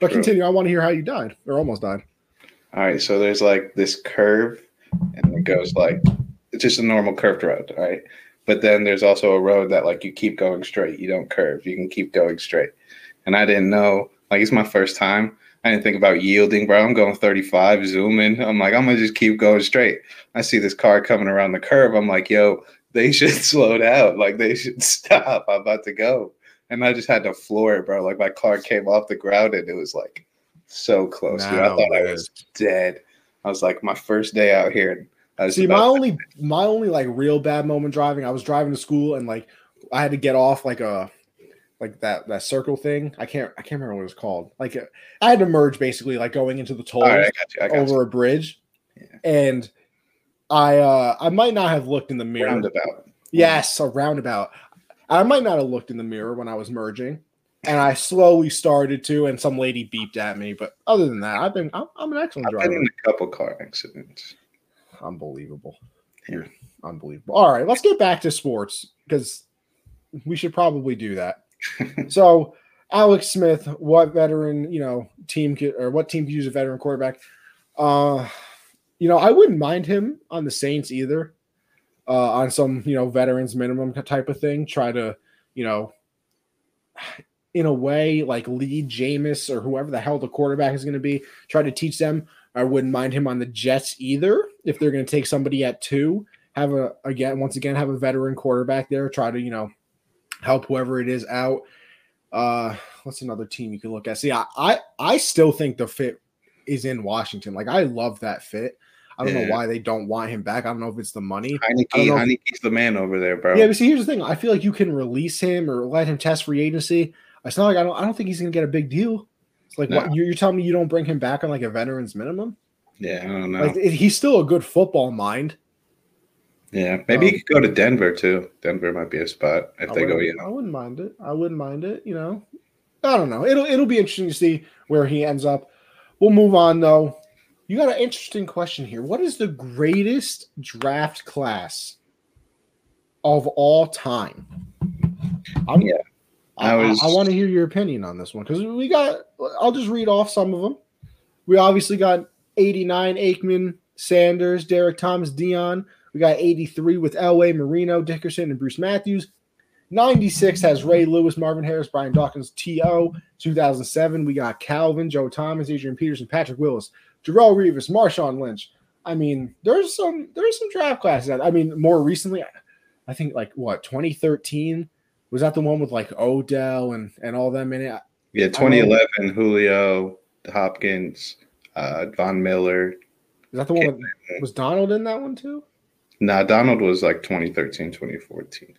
But True. continue. I want to hear how you died or almost died. All right, so there's like this curve, and it goes like it's just a normal curved road, right? But then there's also a road that like you keep going straight. You don't curve. You can keep going straight. And I didn't know. Like it's my first time. I didn't think about yielding, bro. I'm going 35, zooming. I'm like, I'm gonna just keep going straight. I see this car coming around the curve. I'm like, yo, they should slow down. Like they should stop. I'm about to go. And I just had to floor it, bro. Like my car came off the ground and it was like so close. dude. I Now, thought I was dead. I was like, my first day out here. And I was See, my only my only like real bad moment driving. I was driving to school and like I had to get off like a like that that circle thing. I can't I can't remember what it was called. Like uh, I had to merge basically like going into the toll right, got you. Over a bridge, Yeah. and I uh I might not have looked in the mirror. Roundabout. Yes, a roundabout. I might not have looked in the mirror when I was merging, and I slowly started to, and some lady beeped at me. But other than that, I've been I'm, I'm an excellent I've been driver. in a couple car accidents. Unbelievable. Yeah. Unbelievable. All right, let's get back to sports because we should probably do that. so, Alex Smith, what veteran, you know, team could, or what team could use a veteran quarterback? Uh, you know, I wouldn't mind him on the Saints either. Uh, on some, you know, veterans minimum type of thing. Try to, you know, in a way, like lead Jameis or whoever the hell the quarterback is going to be. Try to teach them. I wouldn't mind him on the Jets either if they're going to take somebody at two. Have a again, once again, have a veteran quarterback there. Try to you know help whoever it is out. Uh, what's another team you can look at? See, I I, I still think the fit is in Washington. Like I love that fit. I don't Yeah. know why they don't want him back. I don't know if it's the money. Heineke, Heineke's the man over there, bro. Yeah, but see, here's the thing. I feel like you can release him or let him test free agency. It's not like I don't. I don't think he's going to get a big deal. It's like what you're, you're telling me you don't bring him back on like a veteran's minimum. Yeah, I don't know. Like he's still a good football mind. Yeah, maybe um, he could go to Denver too. Denver might be a spot if I they go. wouldn't- Yeah, I wouldn't mind it. I wouldn't mind it. You know, I don't know. It'll it'll be interesting to see where he ends up. We'll move on though. You got an interesting question here. What is the greatest draft class of all time? I'm, Yeah, I, I was- I, want to hear your opinion on this one because we got. I'll just read off some of them. We obviously got 89 Aikman, Sanders, Derrick Thomas, Deion. We got 83 with Elway, Marino, Dickerson, and Bruce Matthews. 96 has Ray Lewis, Marvin Harris, Brian Dawkins, T.O. 2007, we got Calvin, Joe Thomas, Adrian Peterson, Patrick Willis, Darrelle Revis, Marshawn Lynch. I mean, there's some there's some draft classes. I mean, more recently, I think like what 2013 was that the one with like Odell and and all them in it. yeah. 2011, Julio, Hopkins, uh, Von Miller. Is that the one with, was Donald in that one too? Nah, Donald was like 2013, 2014.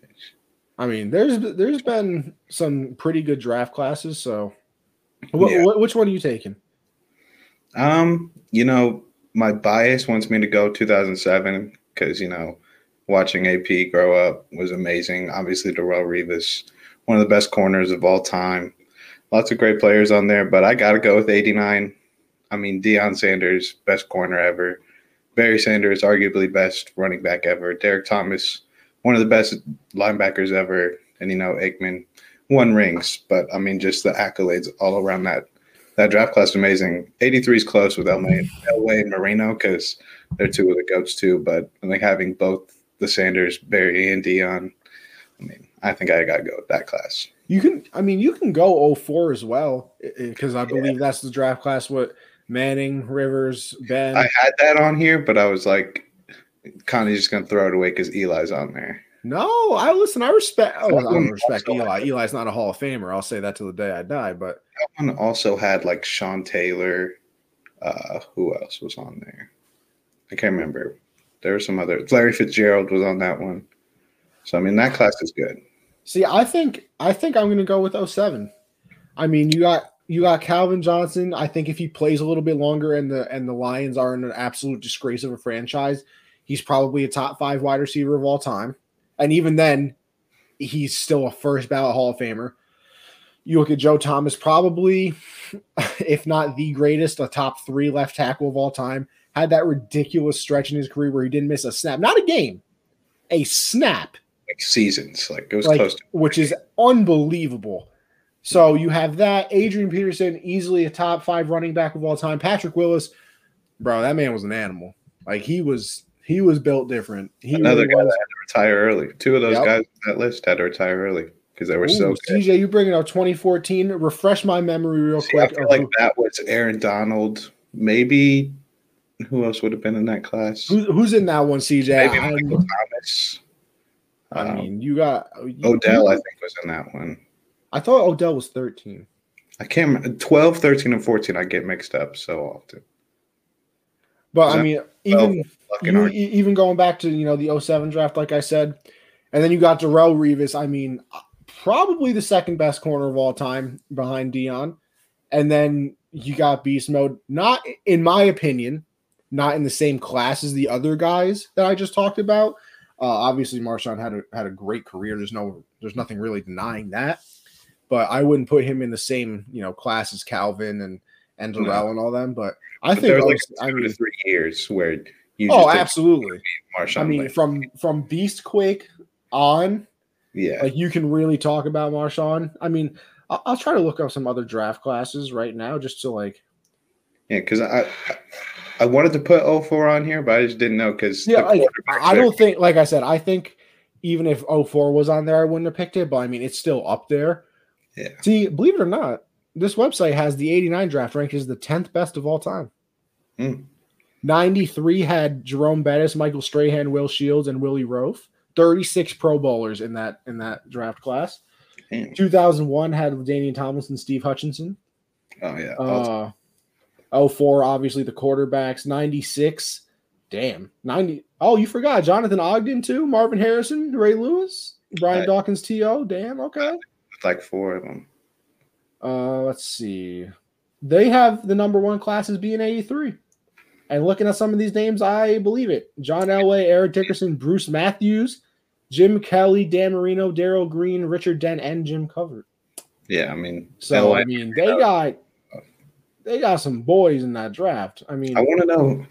I mean, there's there's been some pretty good draft classes. So, what, Yeah. what, which one are you taking? Um, you know, my bias wants me to go 2007 because you know, watching AP grow up was amazing. Obviously, Darrelle Revis, one of the best corners of all time. Lots of great players on there, but I got to go with 89. I mean, Deion Sanders, best corner ever. Barry Sanders, arguably best running back ever. Derrick Thomas, one of the best linebackers ever. And you know, Aikman won rings, but I mean, just the accolades all around that that draft class is amazing. 83 is close with Elway, Elway and Marino because they're two of the goats too. But I think having both the Sanders, Barry, and Deion, I mean, I think I got to go with that class. You can, I mean, you can go 04 as well because I believe that's the draft class. What Manning, Rivers, Ben. I had that on here, but I was like, kind of just going to throw it away because Eli's on there. no, I listen. I respect. Oh, I That one don't respect Eli. Eli's not a Hall of Famer. I'll say that till the day I die. But That one also had like Sean Taylor. Uh, who else was on there? I can't remember. There were some other. Larry Fitzgerald was on that one. So I mean, that class is good. see, I think I think I'm going to go with 07. I mean, you got you got Calvin Johnson. I think if he plays a little bit longer and the and the Lions are in an absolute disgrace of a franchise, he's probably a top five wide receiver of all time. And even then, he's still a first ballot Hall of Famer. You look at Joe Thomas, probably, if not the greatest, a top three left tackle of all time. Had that ridiculous stretch in his career where he didn't miss a snap, not a game, a snap Like seasons, like it was like, close to. which is unbelievable. So you have that Adrian Peterson, easily a top five running back of all time. Patrick Willis, bro, that man was an animal. Like he was, he was built different. He Another really guy that had to retire early. Two of those Yep. guys on that list had to retire early because they were so Ooh, good. CJ, you bringing up 2014? Refresh my memory real See, I quick. feel like who- that was Aaron Donald. Maybe who else would have been in that class? who, who's in that one, CJ? Maybe I, Michael Thomas. I mean, you got you- Odell, I think, was in that one. I thought Odell was 13. I can't remember. 12, 13, and 14, I get mixed up so often. But I mean, even you, even going back to you know the 07 draft, like I said, and then you got Darrelle Revis. I mean, probably the second best corner of all time behind Deion, and then you got Beast Mode. Not in my opinion, not in the same class as the other guys that I just talked about. Uh, obviously, Marshawn had a had a great career. There's no there's nothing really denying that, but I wouldn't put him in the same you know class as Calvin and and No. And all them. But I But there think was like I mean, three years where you oh, absolutely. Marshawn I mean, Lynch. from from Beast Quake on, yeah. like you can really talk about Marshawn. I mean, I'll, I'll try to look up some other draft classes right now, just to like. Yeah, because I, I I wanted to put 04 on here, but I just didn't know because Yeah, like, I don't think, like I said, I think even if 04 was on there, I wouldn't have picked it. But I mean, it's still up there. Yeah. See, believe it or not, this website has the 89 draft ranked as the 10th best of all time. Hmm. 93 had Jerome Bettis, Michael Strahan, Will Shields, and Willie Roaf. 36 Pro Bowlers in that in that draft class. Damn. 2001 had Damian Tomlinson, Steve Hutchinson. Oh yeah. Uh, 04, obviously the quarterbacks. 96, Damn. 90. Oh, you forgot Jonathan Ogden too, Marvin Harrison, Ray Lewis, Brian Right. Dawkins, T.O. Damn, okay. Like four of them. Uh, let's see. They have the number one classes being 83. And looking at some of these names, I believe it. John Elway, Eric Dickerson, Bruce Matthews, Jim Kelly, Dan Marino, Darrell Green, Richard Dent, and Jim Covert. Yeah, I mean, So LA I mean, they got they got some boys in that draft. I mean, I want to know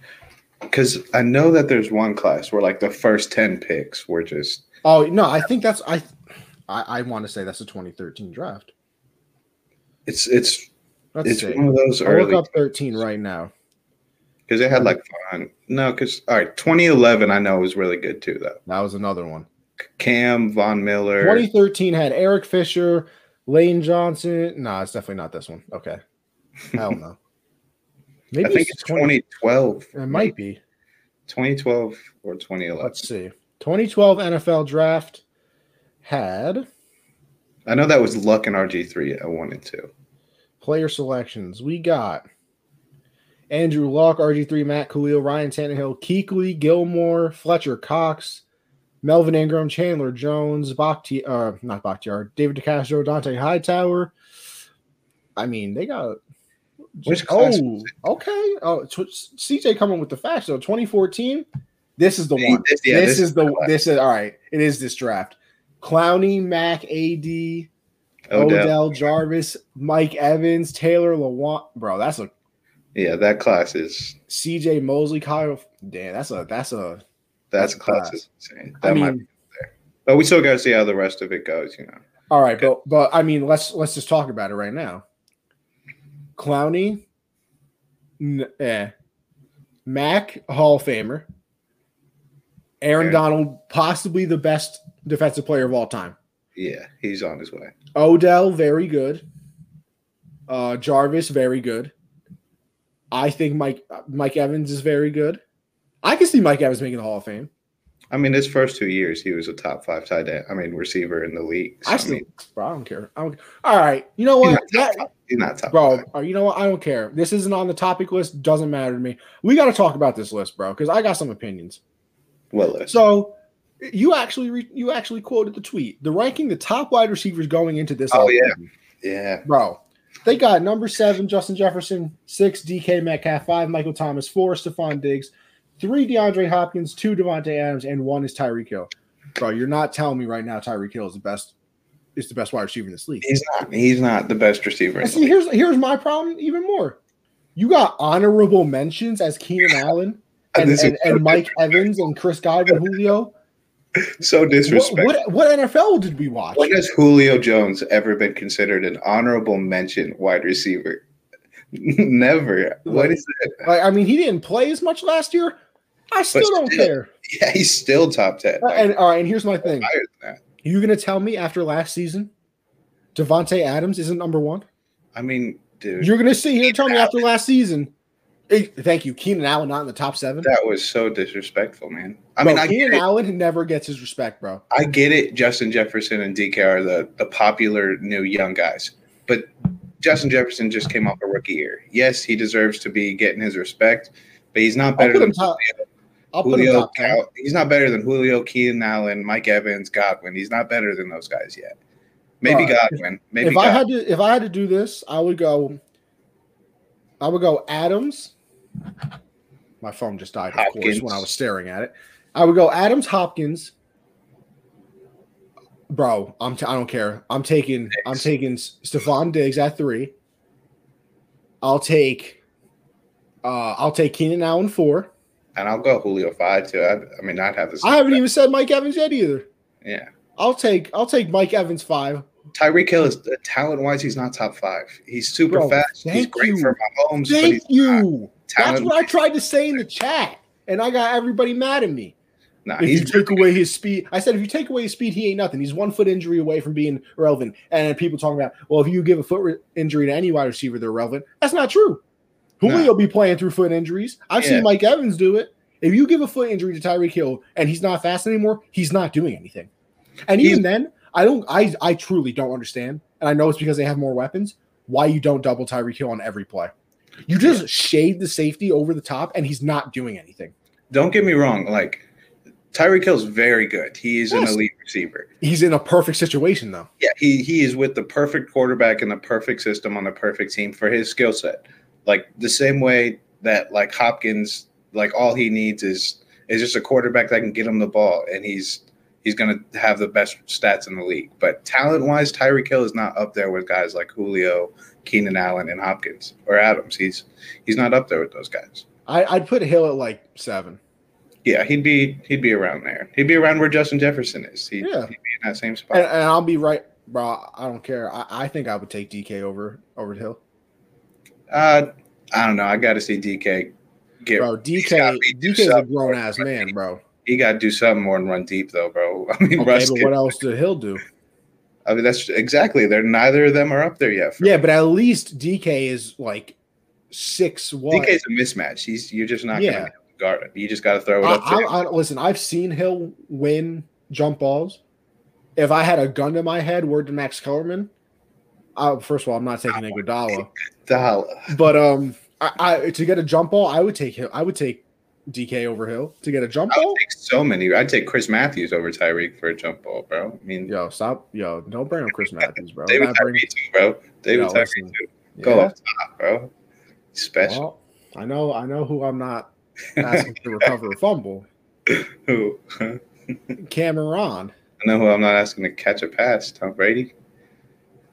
because I know that there's one class where like the first ten picks were just oh no, I think that's I I, I want to say that's a 2013 draft. it's it's Let's it's see. one of those I'll look early up 13 right now. because it had like fun. No, because all right, 2011 I know was really good too though. That was another one. Cam Von Miller. 2013 had Eric Fisher, Lane Johnson. No, it's definitely not this one. Okay. Hell no. Maybe I think it's 2012. It might be. 2012 or 2011. Let's see. 2012 NFL draft had I know that was Luck in RG3 I wanted to. player selections. We got Andrew Luck, RG3, Matt Kalil, Ryan Tannehill, Kuechly, Gilmore, Fletcher Cox, Melvin Ingram, Chandler Jones, Bakhti, uh, not Bakhtiar, David DeCastro, Dont'a Hightower. I mean, they got. Which class oh, okay. Oh, tw- CJ coming with the facts. So 2014, this is the one. this- yeah, this, this is is the this is all right. It is this draft. Clowney, Mac, AD, Odell. Odell, Jarvis, Mike Evans, Taylor Lewan. Bro, that's a Yeah, that class is CJ Mosley, Kyle. Damn, that's a that's a. that's That's class class. insane. I That might mean, but we still got to see how the rest of it goes, you know. all right, but but I mean, let's let's just talk about it right now. Clowney, n- eh. Mac Hall of Famer. Aaron Okay. Donald, possibly the best defensive player of all time. Yeah, he's on his way. Odell, very good. Uh, Jarvis, very good. I think Mike Mike Evans is very good. I can see Mike Evans making the Hall of Fame. I mean, his first two years, he was a top five tight end. I mean, receiver in the league. So, I I, mean, bro, I don't care. I don't. All right, you know what, not top That- five. He's not top bro? five. uh, You know what? I don't care. This isn't on the topic list. Doesn't matter to me. We got to talk about this list, bro, because I got some opinions. Well, listen, So, you actually re- you actually quoted the tweet. The ranking the top wide receivers going into this. Oh, offseason. yeah, bro. They got number seven, Justin Jefferson, six, DK Metcalf, five, Michael Thomas, four, Stefon Diggs, three, DeAndre Hopkins, two, Davante Adams, and one is Tyreek Hill. Bro, you're not telling me right now Tyreek Hill is the best is the best wide receiver in this league. he's not. He's not the best receiver. And see, here's here's my problem even more. You got honorable mentions as Keenan Allen and, is and, and Mike Evans and Chris Godwin, Julio. so What, disrespectful. what what NFL did we watch? When has Julio Jones ever been considered an honorable mention wide receiver? Never. What is it? I mean, he didn't play as much last year. I still don't care. Yeah, he's still top ten. Like, And all right, and here's my thing. higher than that. You gonna tell me after last season, Davante Adams isn't number one? I mean, dude, You're gonna sit here and tell me after last season. Hey, thank you, Keenan Allen not in the top seven. that was so disrespectful, man. I bro, mean, I Keenan Allen never gets his respect, bro. I get it. Justin Jefferson and DK are the the popular new young guys, but Justin Jefferson just came off a rookie year. Yes, he deserves to be getting his respect, but he's not better than top. I'll put him Julio. top he's not better than Julio, Keenan Allen, Mike Evans, Godwin. He's not better than those guys yet. Maybe Alright. Godwin. Maybe If I had to, if I had to do this, I would go. I would go Adams. My phone just died, of course, when I was staring at it. I would go Adams, Hopkins. Bro, I'm. T- I don't care. I'm taking. I'm Diggs. taking Stefon Diggs at three. I'll take. Uh, I'll take Keenan Allen four. and I'll go Julio five too. I, I mean, I'd have this. I haven't even said Mike Evans yet either. Yeah, I'll take. I'll take Mike Evans five. Tyreek Hill is talent wise. He's not top five. He's super Bro, fast. He's great you. for Mahomes. but Thank he's not you. That's what I tried to say in the chat, and I got everybody mad at me. Nah, if you he's take away his speed, I said if you take away his speed, he ain't nothing. He's one foot injury away from being relevant. And people talking about, well, if you give a foot re- injury to any wide receiver, they're relevant. That's not true. Julio be playing through foot injuries. I've Yeah. seen Mike Evans do it. If you give a foot injury to Tyreek Hill and he's not fast anymore, he's not doing anything. And even then, I don't. I I truly don't understand. And I know it's because they have more weapons. Why you don't double Tyreek Hill on every play? You just shade the safety over the top, and he's not doing anything. don't get me wrong. Like Tyreek Hill's very good. He is an elite receiver. He's in a perfect situation though. Yeah, he he is with the perfect quarterback and the perfect system on the perfect team for his skill set. Like the same way that like Hopkins, like all he needs is is just a quarterback that can get him the ball, and he's he's gonna have the best stats in the league. But talent wise, Tyreek Hill is not up there with guys like Julio, Keenan Allen, and Hopkins or Adams. He's he's not up there with those guys. I, I'd put Hill at like seven. Yeah, he'd be he'd be around there. He'd be around where Justin Jefferson is. He'd, Yeah. he'd be in that same spot. And, and I'll be right, bro. I don't care. I, I think I would take DK over over Hill. Uh, I don't know. I got to see DK get. Bro, DK be- DK is a grown ass man, bro. He got to do something more than run deep, though, bro. I mean, Okay, Russ. but what else did Hill do? I mean, that's exactly. They're neither of them are up there yet. Yeah, me. but at least DK is like six one. DK's a mismatch. He's you're just not Yeah. gonna guard him. You just got to throw it I, up. I, I, listen, I've seen Hill win jump balls. If I had a gun to my head, word to Max Kellerman. I, first of all, I'm not taking Iguodala, Dollar. but um, I, I to get a jump ball, I would take Hill. I would take DK over Hill to get a jump ball. so many. I'd take Chris Matthews over Tyreek for a jump ball, bro. I mean, Yo, stop. Yo, don't bring up Chris Matthews, bro. David Tyree too, bro. David Tyree too. Go Yeah. up top, bro. Special. Well, I know, I know who I'm not asking to recover a fumble. Who? Cameron. I know who I'm not asking to catch a pass. Tom Brady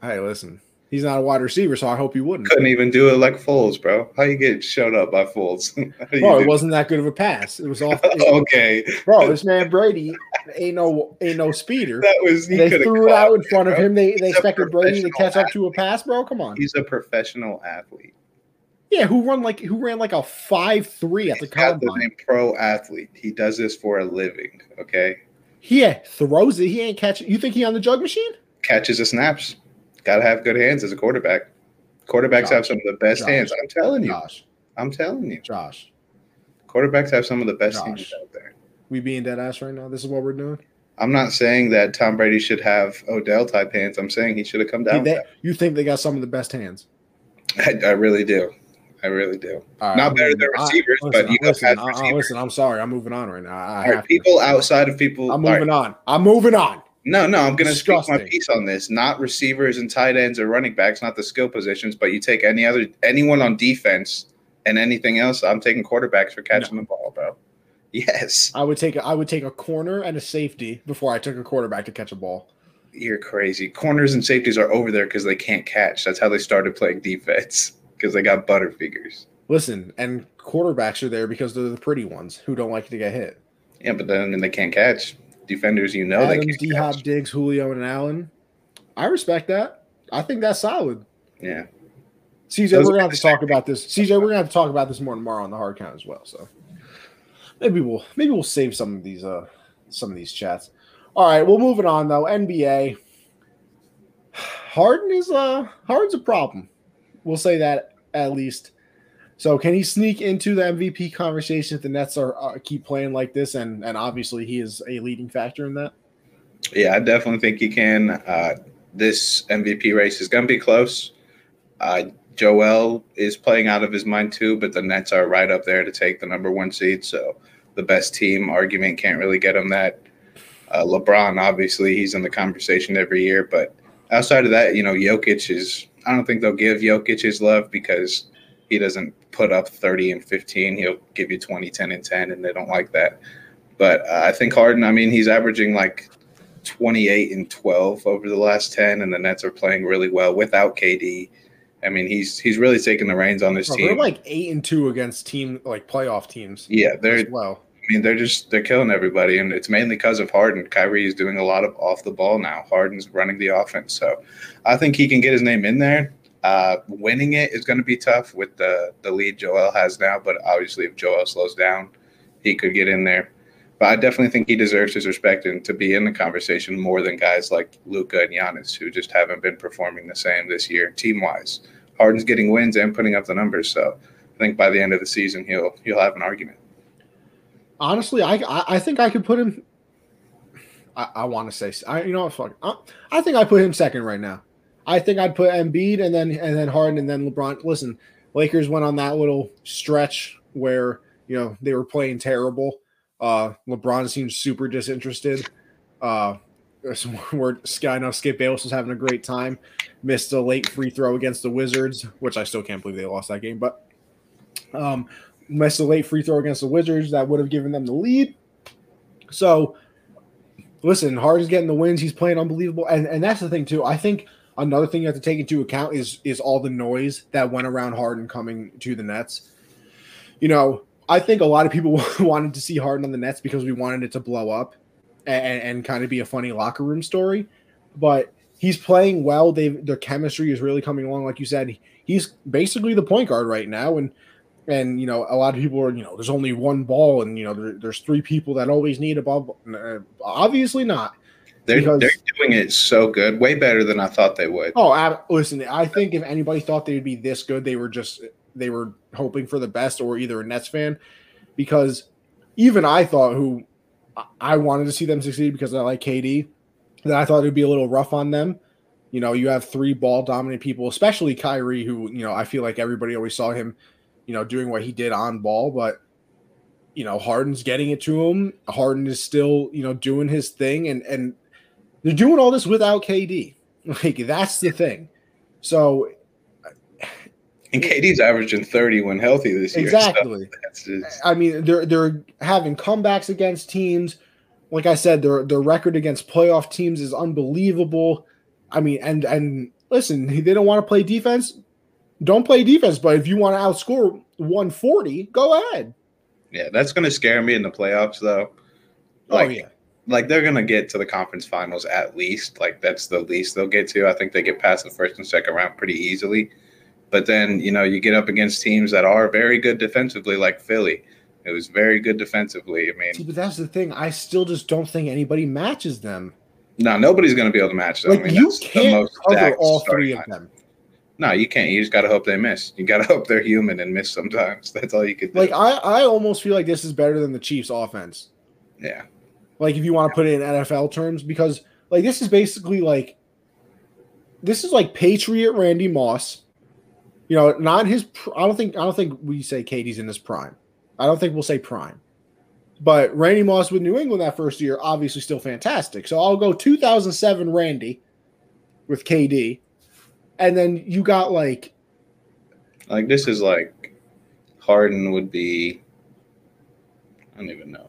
Hey, listen, he's not a wide receiver, so I hope he wouldn't. couldn't even do it like Foles, bro. How you get showed up by Foles? How do you Bro, it wasn't that good of a pass. It was off. okay, Bro, this man Brady ain't no ain't no speeder. that was he They threw it out in front of him. They they He's a expected Brady to catch up to a pass, bro. Come on. He's a professional athlete. Yeah, who run like who ran like a five three at the He's the name pro athlete. He does this for a living. Okay, Yeah, throws it. He ain't catching. You think he on the jug machine? catches the snaps. Got to have good hands as a quarterback. Quarterbacks have some of the best Josh. hands. I'm telling you. Josh, I'm telling you. Josh, Quarterbacks have some of the best Josh. hands out there. we being dead ass right now. This is what we're doing. I'm not saying that Tom Brady should have Odell type hands. I'm saying he should have come down. They- you think they got some of the best hands? I, I really do. I really do. All Not I'm better moving- than I- receivers, listen, but you know, listen, I- I- listen, I'm sorry. I'm moving on right now. I, I right, to. people outside of people. I'm all right, moving on. I'm moving on. No, no, I'm going to speak my piece on this. Not receivers and tight ends or running backs, not the skill positions, but you take any other anyone on defense and anything else. I'm taking quarterbacks for catching the ball, bro. Yes, I would take a, I would take a corner and a safety before I took a quarterback to catch a ball. you're crazy. Corners and safeties are over there because they can't catch. That's how they started playing defense because they got butterfingers. Listen, and quarterbacks are there because they're the pretty ones who don't like to get hit. Yeah, but then I mean, they can't catch. Defenders, you know, they Adams, can't D Hop. Diggs, Julio, and Allen. I respect that. I think that's solid. Yeah, CJ, Those we're gonna have to talk about this. CJ, we're gonna have to talk about this more tomorrow on the hard count as well. So maybe we'll maybe we'll save some of these uh some of these chats. All right, well moving on though. NBA. Harden is uh Harden's a problem. We'll say that at least. So can he sneak into the MVP conversation if the Nets are uh, keep playing like this? And and obviously he is a leading factor in that. yeah, I definitely think he can. Uh, this MVP race is going to be close. Uh, Joel is playing out of his mind too, but the Nets are right up there to take the number one seed. So the best team argument can't really get him that. Uh, LeBron, obviously, he's in the conversation every year, but outside of that, you know, Jokic is. I don't think they'll give Jokic his love because he doesn't put up 30 and 15. He'll give you 20, 10, and 10, and they don't like that. But uh, I think Harden, I mean, he's averaging like 28 and 12 over the last 10, and the Nets are playing really well without KD. I mean, he's he's really taking the reins on this Bro, they're team. like eight and two against team like playoff teams. yeah, they're well. I mean, they're just they're killing everybody, and it's mainly because of Harden. Kyrie is doing a lot of off the ball now. Harden's running the offense, so I think he can get his name in there. Uh, winning it is going to be tough with the the lead Joel has now, but obviously if Joel slows down, he could get in there. But I definitely think he deserves his respect and to be in the conversation more than guys like Luka and Giannis who just haven't been performing the same this year team wise. Harden's getting wins and putting up the numbers, so I think by the end of the season he'll he'll have an argument. Honestly, I, I think I could put him. I, I want to say I you know fuck I, I think I put him second right now. I think I'd put Embiid and then and then Harden and then LeBron. Listen, Lakers went on that little stretch where you know, they were playing terrible. Uh, LeBron seemed super disinterested. Uh, where Sky now Skip Bayless was having a great time. Missed a late free throw against the Wizards, which I still can't believe they lost that game, but um, missed a late free throw against the Wizards that would have given them the lead. So, listen, Harden's getting the wins. He's playing unbelievable, and and that's the thing too. I think another thing you have to take into account is is all the noise that went around Harden coming to the Nets. You know, I think a lot of people wanted to see Harden on the Nets because we wanted it to blow up and, and kind of be a funny locker room story. But he's playing well. They their chemistry is really coming along. Like you said, he's basically the point guard right now, and and you know a lot of people are you know there's only one ball, and you know there, there's three people that always need a ball. Uh, obviously not. They're, because, they're doing it so good, way better than I thought they would. Oh, I, listen, I think if anybody thought they would be this good, they were just they were hoping for the best, or either a Nets fan, because even I thought who I wanted to see them succeed because I like KD. That I thought it would be a little rough on them. You know, you have three ball dominant people, especially Kyrie, who you know I feel like everybody always saw him, you know, doing what he did on ball, but you know Harden's getting it to him. Harden is still you know doing his thing, and and they're doing all this without KD. Like that's the thing. So and KD's averaging 30 when healthy this year. Exactly. So just... I mean, they're they're having comebacks against teams. Like I said, their their record against playoff teams is unbelievable. I mean, and and listen, they don't want to play defense. Don't play defense, but if you want to outscore 140, go ahead. Yeah, that's going to scare me in the playoffs, though. Oh, like, oh yeah, like they're going to get to the conference finals at least. Like that's the least they'll get to. I think they get past the first and second round pretty easily. But then, you know, you get up against teams that are very good defensively, like Philly. It was very good defensively. I mean, See, but that's the thing. I still just don't think anybody matches them. No, nobody's going to be able to match them. Like, I mean, you can't cover all three of them. No, you can't. You just got to hope they miss. You got to hope they're human and miss sometimes. That's all you could do. Like, I, I almost feel like this is better than the Chiefs' offense. Yeah. Like, if you want to put it in NFL terms, because, like, this is basically like, this is like Patriot Randy Moss you know, not his. I don't think. I don't think we say KD's in his prime. I don't think we'll say prime. But Randy Moss with New England that first year, obviously still fantastic. So I'll go 2007 Randy with KD, and then you got like, like this is like Harden would be. I don't even know.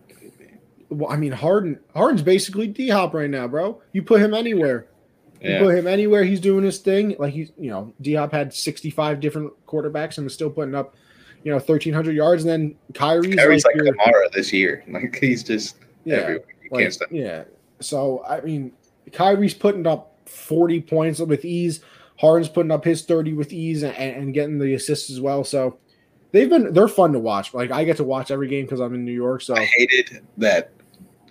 Well, I mean, Harden. Harden's basically D Hop right now, bro. You put him anywhere. Yeah. put him anywhere, he's doing his thing. Like he's, you know, D Hop had 65 different quarterbacks and was still putting up, you know, 1,300 yards. And then Kyrie's, Kyrie's like, like Kamara this year. Like he's just yeah, everywhere. You like, can't stop. Yeah. So, I mean, Kyrie's putting up 40 points with ease. Harden's putting up his 30 with ease and, and getting the assists as well. So, they've been they're fun to watch. Like I get to watch every game because I'm in New York. So I hated that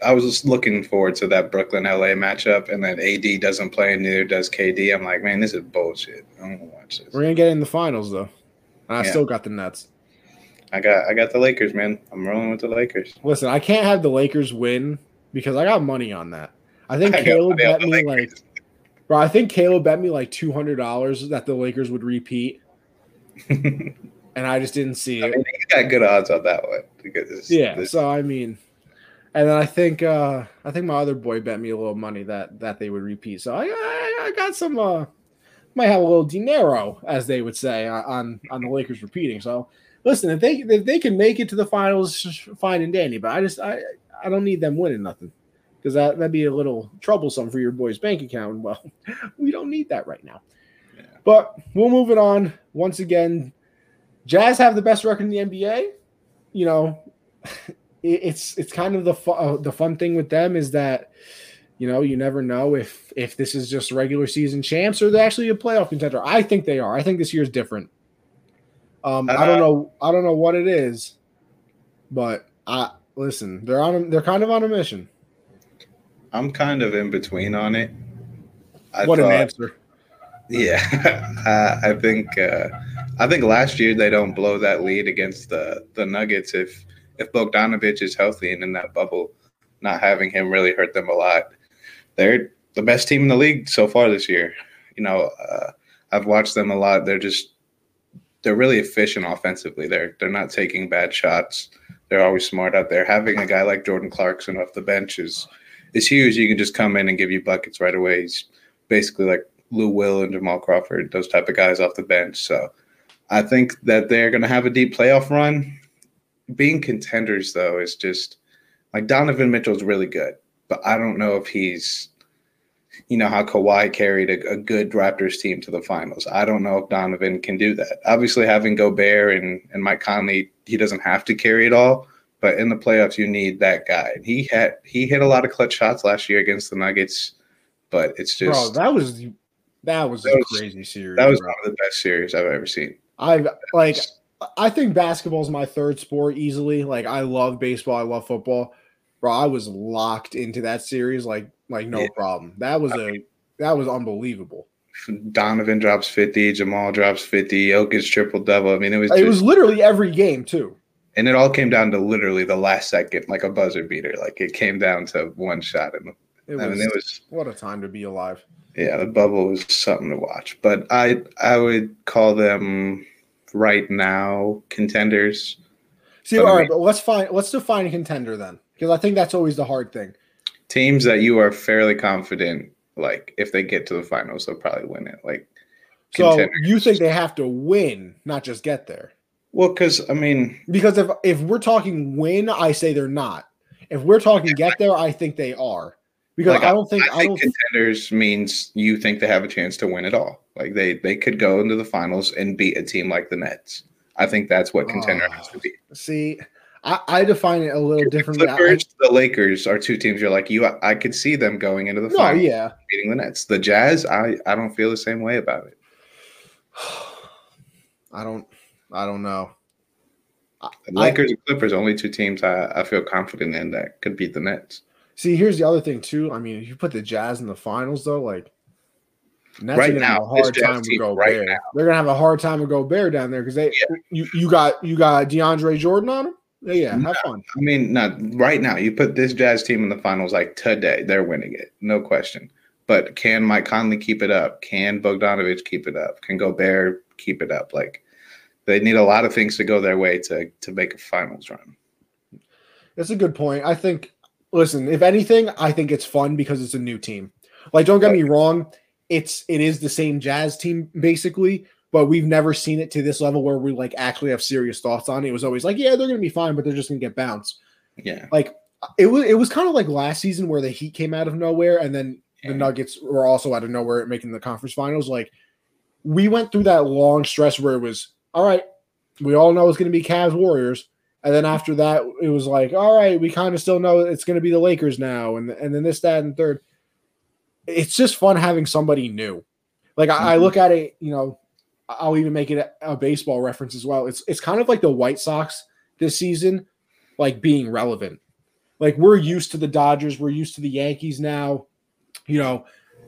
I was just looking forward to that Brooklyn LA matchup, and then AD doesn't play, and neither does KD. I'm like, man, this is bullshit. I don't watch this. We're gonna get in the finals though. I yeah. still got the Nets. I got I got the Lakers, man. I'm rolling with the Lakers. Listen, I can't have the Lakers win because I got money on that. I think I Caleb bet me like, bro. I think Caleb bet me like two hundred dollars that the Lakers would repeat, and I just didn't see it. I mean, you got good odds on that one because yeah. This, so I mean, and then I think uh, I think my other boy bet me a little money that that they would repeat. So I I, I got some uh, might have a little dinero, as they would say, on on the Lakers repeating. So listen, if they if they can make it to the finals, fine and dandy. But I just I I don't need them winning nothing because that that'd be a little troublesome for your boy's bank account. Well, we don't need that right now. Yeah. But we'll move it on. Once again, Jazz have the best record in the NBA. You know, it's it's kind of the fu- uh, the fun thing with them is that you know you never know if if this is just regular season champs or they're actually a playoff contender. I think they are. I think this year's different. Um, uh, I don't uh, know. I don't know what it is, but I listen. They're on. A, they're kind of on a mission. I'm kind of in between on it. I what thought, an answer. Yeah, uh, I think uh, I think last year they don't blow that lead against the the Nuggets if if Bogdanovich is healthy and in that bubble, not having him really hurt them a lot. They're the best team in the league so far this year. You know, uh, I've watched them a lot. They're just they're really efficient offensively. They're they're not taking bad shots. They're always smart out there. Having a guy like Jordan Clarkson off the bench is is huge. You can just come in and give you buckets right away. He's basically like Lou Will and Jamal Crawford, those type of guys off the bench. So I think that they're going to have a deep playoff run. Being contenders, though, is just like Donovan Mitchell's really good, but I don't know if he's, you know, how Kawhi carried a, a good Raptors team to the finals. I don't know if Donovan can do that. Obviously, having Gobert and, and Mike Conley, he doesn't have to carry it all, but in the playoffs, you need that guy. He had he hit a lot of clutch shots last year against the Nuggets, but it's just bro, that was that was That a was- crazy series. that was bro. one of the best series I've ever seen. I've like I think basketball is my third sport easily. Like I love baseball, I love football. Bro, I was locked into that series like like no Yeah. problem. That was a that was unbelievable. Donovan drops 50, Jamal drops 50, Jokic triple double. I mean, it was It was literally every game too. and it all came down to literally the last second, like a buzzer beater. Like it came down to one shot, and It I was, mean, it was what a time to be alive. yeah, the bubble was something to watch. But I I would call them right now contenders. See, I all right, but let's find let's define contender then. Because I think that's always the hard thing. Teams that you are fairly confident, like if they get to the finals, they'll probably win it. Like So you think they have to win, not just get there. well, because I mean, Because if if we're talking win, I say they're not. If we're talking get there, I think they are. Because Like, I don't think I I, don't think contenders means you think they have a chance to win it all. Like they they could go into the finals and beat a team like the Nets. I think that's what contender Oh. has to be. see. I, I define it a little The differently. I- the Lakers are two teams. You're like you. I could see them going into the no, finals, yeah. beating the Nets. The Jazz, I I don't feel the same way about it. I don't. I don't know. The I- Lakers and Clippers, only two teams I, I feel confident in that could beat the Nets. See, here's the other thing too. I mean, if you put the Jazz in the finals, though, like Nets Right gonna have now, a hard time team Gobert. right now. They're gonna have a hard time with Gobert down there because they you, you got you got DeAndre Jordan on them. Yeah, yeah, have fun. I mean, not right now. You put this Jazz team in the finals like today, they're winning it, no question. But can Mike Conley keep it up? Can Bogdanovich keep it up? Can Gobert keep it up? Like they need a lot of things to go their way to to make a finals run. That's a good point. I think. Listen, if anything, I think it's fun because it's a new team. Like, don't get me wrong, it's it is the same Jazz team basically, but we've never seen it to this level where we like actually have serious thoughts on it. It was always like, yeah, they're gonna be fine, but they're just gonna get bounced. Yeah. Like it was it was kind of like last season where the Heat came out of nowhere and then the Nuggets were also out of nowhere making the conference finals. Like we went through that long stress where it was all right, we all know it's gonna be Cavs Warriors. And then after that, it was like, all right, we kind of still know it's going to be the Lakers now, and and then this, that, and third. It's just fun having somebody new. Like I, I Mhm. look at it, you know, I'll even make it a, a baseball reference as well. It's it's kind of like the White Sox this season, like being relevant. Like we're used to the Dodgers, we're used to the Yankees now. You know,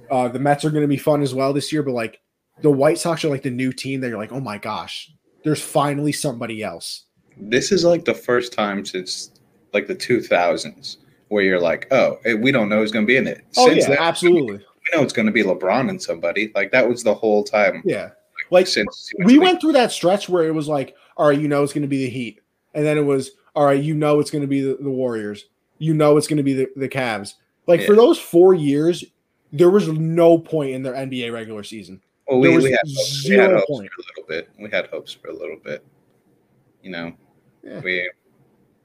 uh, the Mets are going to be fun as well this year, but like the White Sox are like the new team that you're like, oh my gosh, there's finally somebody else. This is like the first time since like the 2000s where you're like, oh, eh, we don't know who's going to be in it. Oh Since yeah, then, absolutely. we know it's going to be LeBron and somebody. Like that was the whole time. Yeah. Like since we went through that stretch where it was like, all right, you know it's going to be the Heat, and then it was, all right, you know it's going to be the, the Warriors, you know it's going to be the, the Cavs. Like for those four years, there was no point in their NBA regular season. Well, we, we had hopes, we had hopes point. for a little bit. We had hopes for a little bit. You know, Yeah. we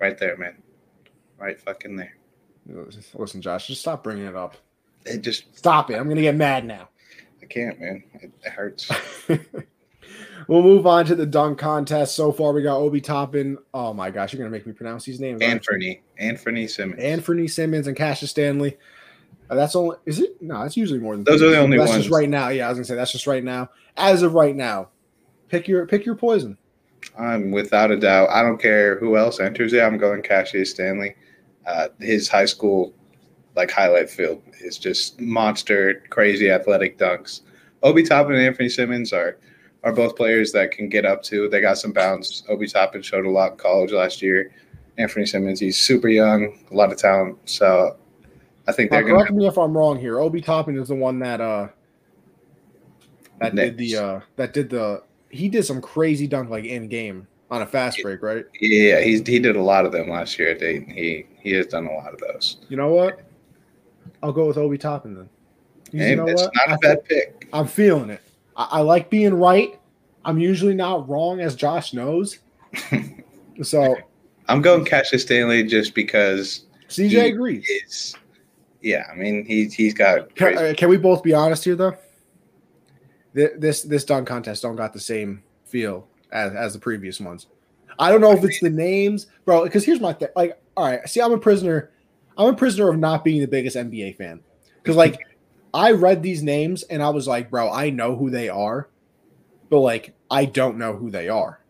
right there, man. Right fucking there. Listen, Josh, just stop bringing it up. It just Stop it. I'm going to get mad now. I can't, man. It, it hurts. we'll move on to the dunk contest. So far, we got Obi Toppin. Oh my gosh, you're going to make me pronounce these names. Anthony, Anthony Simons. Anthony Simons and Cassius Stanley. Uh, that's only is it? No, that's usually more than Those three. are the only that's ones. just right now. Yeah, I was gonna say that's just right now. As of right now, pick your pick your poison. I'm without a doubt. I don't care who else enters it. I'm going Cassius Stanley. Uh, his high school like highlight film is just monster, crazy athletic dunks. Obi Toppin and Anthony Simons are are both players that can get up to. They got some bounce. Obi Toppin showed a lot in college last year. Anthony Simons, he's super young, a lot of talent. So I think they're going to correct me if I'm wrong here. Obi Toppin is the one that uh that did the uh that did the he did some crazy dunk like in game. On a fast break, right? Yeah, he's he did a lot of them last year at Dayton. He he has done a lot of those. You know what? I'll go with Obi Toppin then. You know it's what? not I a bad pick. I'm feeling it. I, I like being right. I'm usually not wrong, as Josh knows. so I'm going Cassius Stanley just because CJ He agrees. is. Yeah, I mean he he's got Can, uh, can we both be honest here, though? This this dunk contest don't got the same feel as, as the previous ones. I don't know if it's the names, bro. Because here's my thing. Like, all right, see, I'm a prisoner. I'm a prisoner of not being the biggest NBA fan. Because like, I read these names and I was like, bro, I know who they are, but like, I don't know who they are.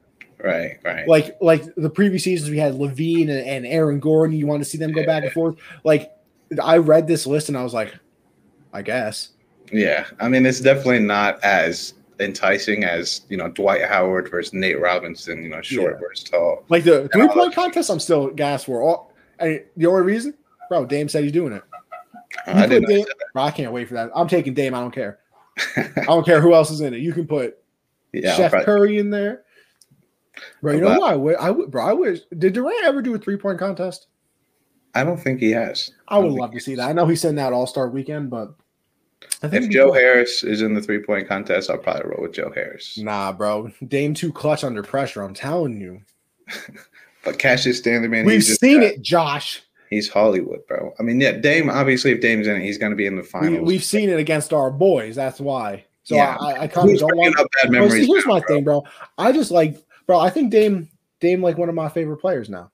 right, right. Like, like the previous seasons, we had LaVine and, and Aaron Gordon. You want to see them go back and forth. Like, I read this list and I was like, I guess. Yeah, I mean it's definitely not as enticing as you know Dwight Howard versus Nate Robinson. You know, short Yeah. versus tall. Like the three point contest, I'm still gas for. All, and the only reason, bro, Dame said he's doing it. Uh, you I didn't. Dame, bro, I can't wait for that. I'm taking Dame. I don't care. I don't care who else is in it. You can put yeah, Chef probably- Curry in there. Bro, you know what? I would, I would, bro. I wish. Did Durant ever do a three point contest? I don't think he has. I would love to see that. I know he's sitting out All Star weekend, but I If it'd Joe cool. Harris is in the three point contest, I'll probably roll with Joe Harris. nah, bro, Dame too clutch under pressure. I'm telling you, But Cassius Stanley, man, we've he's seen got- it, Josh. He's Hollywood, bro. I mean, yeah, Dame. Obviously, if Dame's in it, he's going to be in the We, finals. we've seen it against our boys. That's why. So Yeah. I, I kind of don't want. up bad Bro, memories? see, here's now, my bro? thing, bro. I just like, bro. I think Dame, Dame, like one of my favorite players now.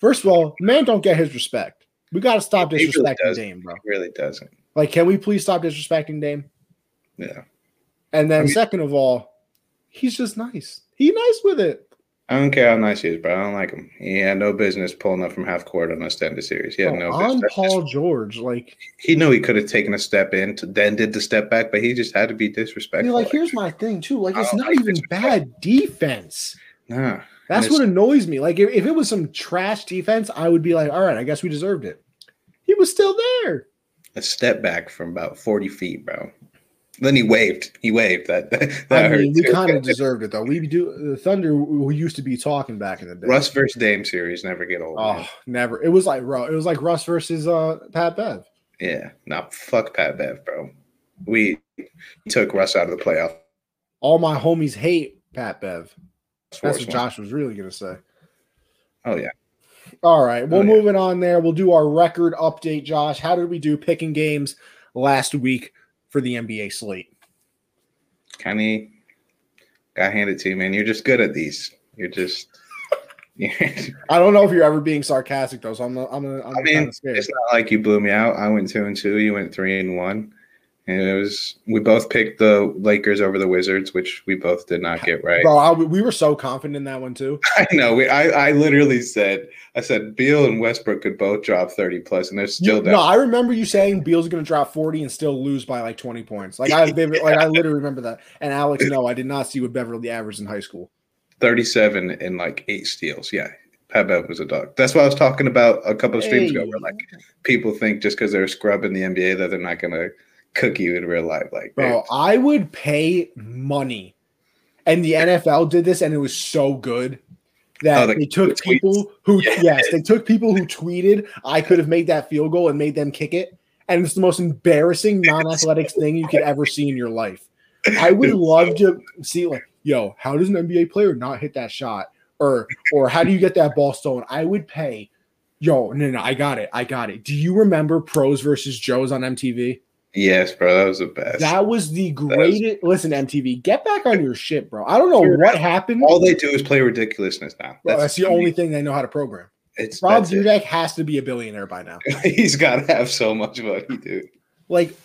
First of all, man, don't get his respect. We got to stop He really disrespecting. Dame, bro. He really doesn't. Like, can we please stop disrespecting Dame? Yeah. And then, I mean- second of all, he's just nice. He nice with it. I don't care how nice he is, bro. I don't like him. He had no business pulling up from half court on a standard series. He had Bro, no on business. Paul George, like, he knew he could have taken a step in, to, then did the step back, but he just had to be disrespectful. like, here's my thing too. Like, it's don't like even bad defense. nah. That's what annoys me. Like, if, if it was some trash defense, I would be like, all right, I guess we deserved it. He was still there. A step back from about 40 feet, bro. Then he waved. He waved. That that, I hurt mean, we kind of deserved it though. We do the Thunder. We used to be talking back in the day. Russ versus Dame series never get old. oh, man. never. It was like bro. It was like Russ versus uh Pat Bev. Yeah. not fuck Pat Bev, bro. We took Russ out of the playoff. All my homies hate Pat Bev. That's what. Josh was really gonna say. Oh yeah. All right, well, Oh, yeah. moving on there. We'll do our record update. Josh, how did we do picking games last week for the NBA slate? Kenny got handed to you, man. You're just good at these. You're just I don't know if you're ever being sarcastic though, so I'm I'm I'm I mean, kind of scared. it's not like you blew me out. I went two and two. You went three and one. And it was we both picked the Lakers over the Wizards, which we both did not get right. Bro, I, we were so confident in that one too. I know. We, I, I literally said, I said Beal and Westbrook could both drop 30 plus, and they're still You- down. no, I remember you saying Beal's going to drop 40 and still lose by like 20 points. Like I vivid, like I literally remember that. And Alex, no, I did not see what Beverley averaged in high school. 37 and like eight steals. Yeah. Pat Bev was a dog. That's what I was talking about a couple of streams ago, where like people think just because they're a scrub in the NBA that they're not going to cook you in real life. Like, Bro, I would pay money. And the NFL did this and it was so good that Oh, the- they took the people who Yeah. yes, they took people who tweeted I could have made that field goal and made them kick it. And it's the most embarrassing non-athletic thing you could ever see in your life. I would love to see like, yo, how does an NBA player not hit that shot? Or or how do you get that ball stolen? I would pay. Yo, no, no, I got it. I got it. Do you remember pros versus Joes on MTV? Yes, bro, that was the best. That was the greatest. Listen, MTV, get back on your shit, bro. I don't know what happened. All they do is play ridiculousness now. Bro, that's, the only thing they know how to program. It's Rob that's it. Has to be a billionaire by now. He's got to have so much money, dude. Like,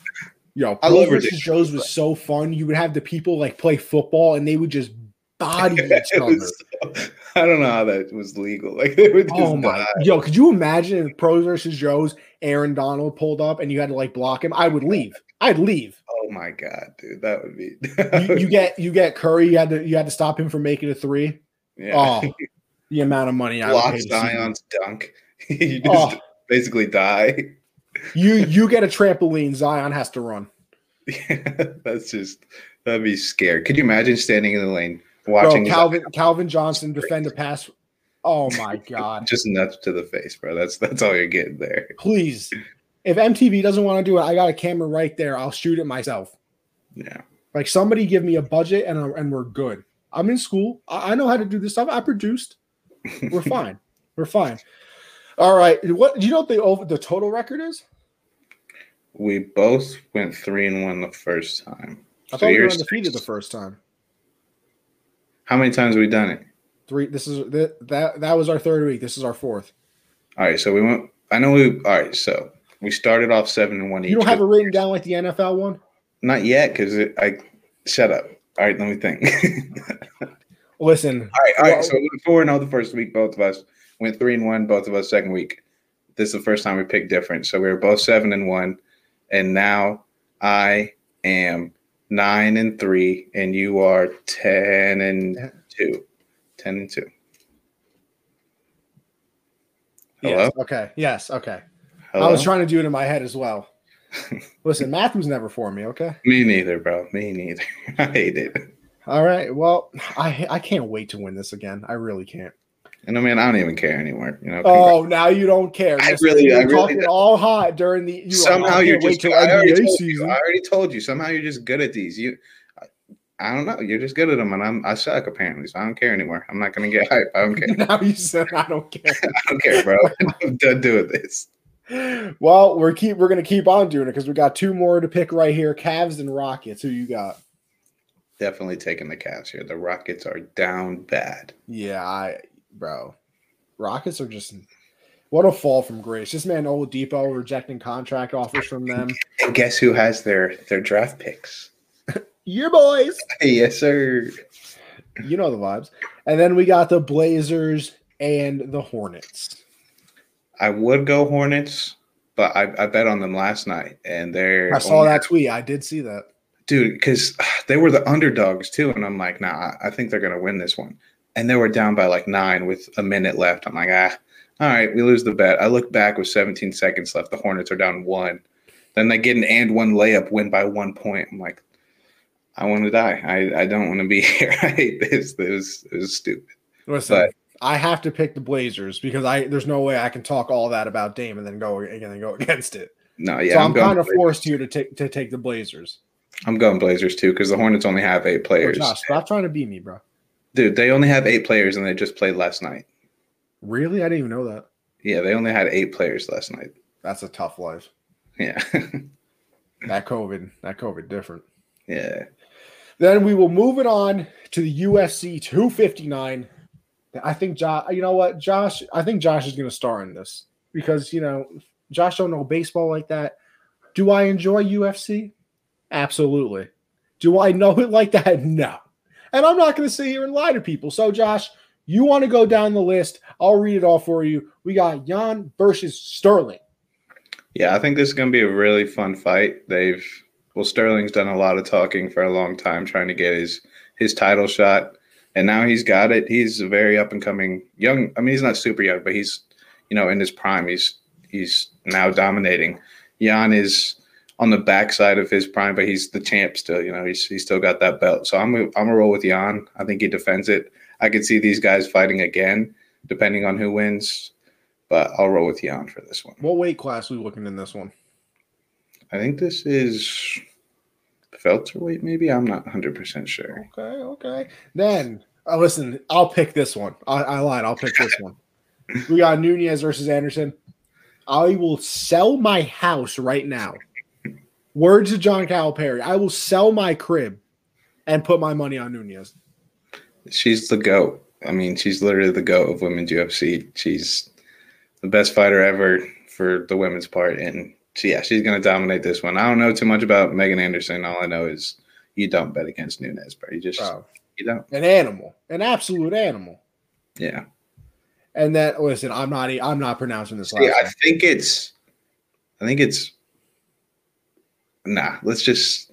yo, I love versus. Joes was so fun. You would have the people like play football and they would just body each other. so- I don't know how that was legal. Like they would just Oh my, die. yo, could you imagine if Pros versus Joes, Aaron Donald pulled up and you had to like block him? I would leave. I'd leave. Oh my god, dude, that would be. You, you get you get Curry. You had to you had to stop him from making a three. yeah. Oh, the amount of money I would block pay to. Zion's dunk. you just Oh, basically die. you you get a trampoline. Zion has to run. Yeah, That's just that'd be scary. Could you imagine standing in the lane, watching Bro, Calvin Calvin Johnson defend a pass. Oh my god! just nuts to the face, bro. That's that's all you're getting there. Please, if MTV doesn't want to do it, I got a camera right there. I'll shoot it myself. Yeah. Like somebody give me a budget and uh, and we're good. I'm in school. I, I know how to do this stuff. I produced. We're fine. We're fine. All right. What do you know what the over the total record is? We both went three and one the first time. I So thought we were you're undefeated the first time. How many times have we done it? Three. This is that that that was our third week. This is our fourth. All right, so we went. I know we. All right, so we started off seven and one each. You don't have it written down like the NFL one. Not yet, because I. Shut up. All right, let me think. Listen, all right, all right. Well- so we went four and zero the first week. Both of us went three and one. Both of us second week. This is the first time we picked different. So we were both seven and one, and now I am nine and three, and you are ten and two. Ten and two. Hello. yes, okay, yes, okay. Hello? I was trying to do it in my head as well. Listen, math was never for me. Okay. Me neither, bro. Me neither. I hate it. All right. Well, I I can't wait to win this again. I really can't. And I mean, I don't even care anymore. You know. Oh, now you don't care. I Mister. really- you I really talking don't. all hot during the. You somehow you're just. I already, you. I already told you. Somehow you're just good at these. You. I- I don't know. You're just good at them, and I'm. I suck apparently, so I don't care anymore. I'm not gonna get hype. I don't care. now you said I don't care. I don't care, bro. I'm done doing this. well, we're keep we're gonna keep on doing it because we got two more to pick right here: Cavs and Rockets. Who you got? Definitely taking the Cavs here. The Rockets are down bad. Yeah, I bro. Rockets are just what a fall from grace. This man Oladipo rejecting contract offers from them. And guess who has their their draft picks? Your boys. yes, sir. You know the vibes. And then we got the Blazers and the Hornets. I would go Hornets, but I, I bet on them last night, and they're I saw only- that tweet. I did see that. dude, because they were the underdogs too, and I'm like, nah, I- I think they're gonna win this one. And they were down by like nine with a minute left. I'm like, ah, all right, we lose the bet. I look back with 17 seconds left. The Hornets are down one. Then they get an and one layup, win by one point. I'm like, I want to die. I, I don't want to be here. I hate this. This was, it was stupid. Listen, But- I have to pick the Blazers because I there's no way I can talk all that about Dame and then go and then go against it. No, yeah, so I'm, going kind of Blazers. forced here to take to take the Blazers. I'm going Blazers too because the Hornets only have eight players. Josh, stop trying to beat me, bro. Dude, they only have eight players, and they just played last night. Really? I didn't even know that. Yeah, they only had eight players last night. That's a tough life. Yeah, That COVID, that COVID different. yeah. Then we will move it on to the UFC 259. I think Josh, you know what, Josh, I think Josh is going to star in this because, you know, Josh don't know baseball like that. Do I enjoy UFC? Absolutely. Do I know it like that? No. And I'm not going to sit here and lie to people. So, Josh, you want to go down the list? I'll read it all for you. We got Yan versus Sterling. Yeah, I think this is going to be a really fun fight. They've well, Sterling's done a lot of talking for a long time, trying to get his his title shot, and now he's got it. He's a very up and coming young. I mean, he's not super young, but he's you know in his prime. He's he's now dominating. Yan is on the backside of his prime, but he's the champ still. You know, he's he's still got that belt. So I'm a, I'm gonna roll with Yan. I think he defends it. I could see these guys fighting again, depending on who wins. But I'll roll with Yan for this one. What weight class we looking in this one? I think this is welterweight, maybe. I'm not 100% sure. Okay, okay. Then, uh, listen, I'll pick this one. I, I lied. I'll pick this one. We got Nunes versus Anderson. I will sell my house right now. Words of John Calipari. I will sell my crib and put my money on Nunes. She's the GOAT. I mean, she's literally the GOAT of women's UFC. She's the best fighter ever for the women's part. And she, yeah, she's going to dominate this one. I don't know too much about Megan Anderson. All I know is you don't bet against Nunes, bro. You just, Bro, you don't. an animal, an absolute animal. Yeah. And that listen, I'm not. I'm not pronouncing this. Last I think it's, I think it's, nah, let's just,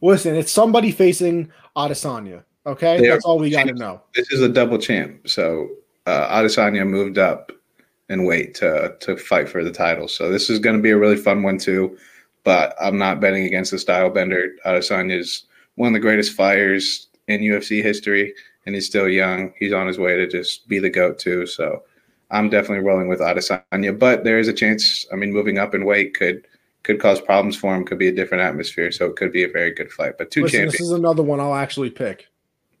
Listen, it's somebody facing Adesanya. Okay, They that's all we got to know. this is a double champ. So uh, Adesanya moved up in weight to to fight for the title. So this is going to be a really fun one too. But I'm not betting against the style bender. Adesanya is one of the greatest fighters in UFC history, and he's still young. He's on his way to just be the goat too. So I'm definitely rolling with Adesanya, but there is a chance. I mean, moving up in weight could could cause problems for him. Could be a different atmosphere, so it could be a very good fight. But two Listen, champions. This is another one I'll actually pick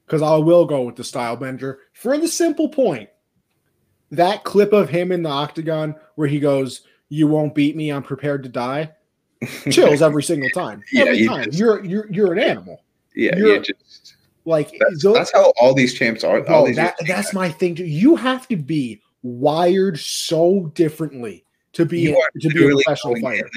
because I will go with the style bender for the simple point that clip of him in the octagon where he goes, "You won't beat me. I'm prepared to die." Chills every single time. Every yeah, time. Just, you're you're you're an animal. Yeah, you're, just like that's, those, that's, how all these champs are. Bro, that, that's my thing. You have to be wired so differently to be to be a professional fighter.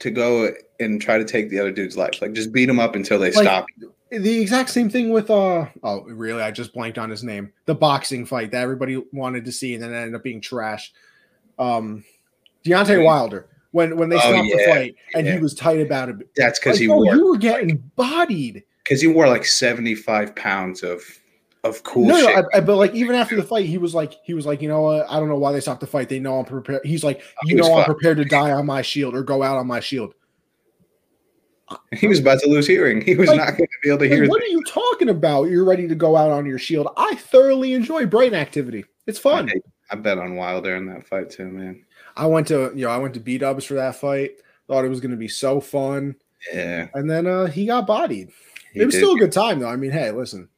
To go and try to take the other dude's life, like just beat him up until they like, stop. The exact same thing with uh oh really I just blanked on his name. The boxing fight that everybody wanted to see and then ended up being trash. Um Deontay Wilder when when they oh, stopped yeah, the fight and yeah. he was tight about it. That's because like, he oh, wore, you were getting bodied. Because he wore like seventy five pounds of of cool. No, no, I, I, but like even after the fight, he was like, he was like, you know what? I don't know why they stopped the fight. They know I'm prepared. He's like, you know, I'm prepared to die on my shield or go out on my shield. He was about to lose hearing. He was like, not going to be able to like, hear. What are you talking about? You're ready to go out on your shield. I thoroughly enjoy brain activity. It's fun. I, I bet on Wilder in that fight too, man. I went to you know I went to B Dubs for that fight. Thought it was going to be so fun. Yeah. And then uh he got bodied. He it was did. still a good time though. I mean, hey, listen.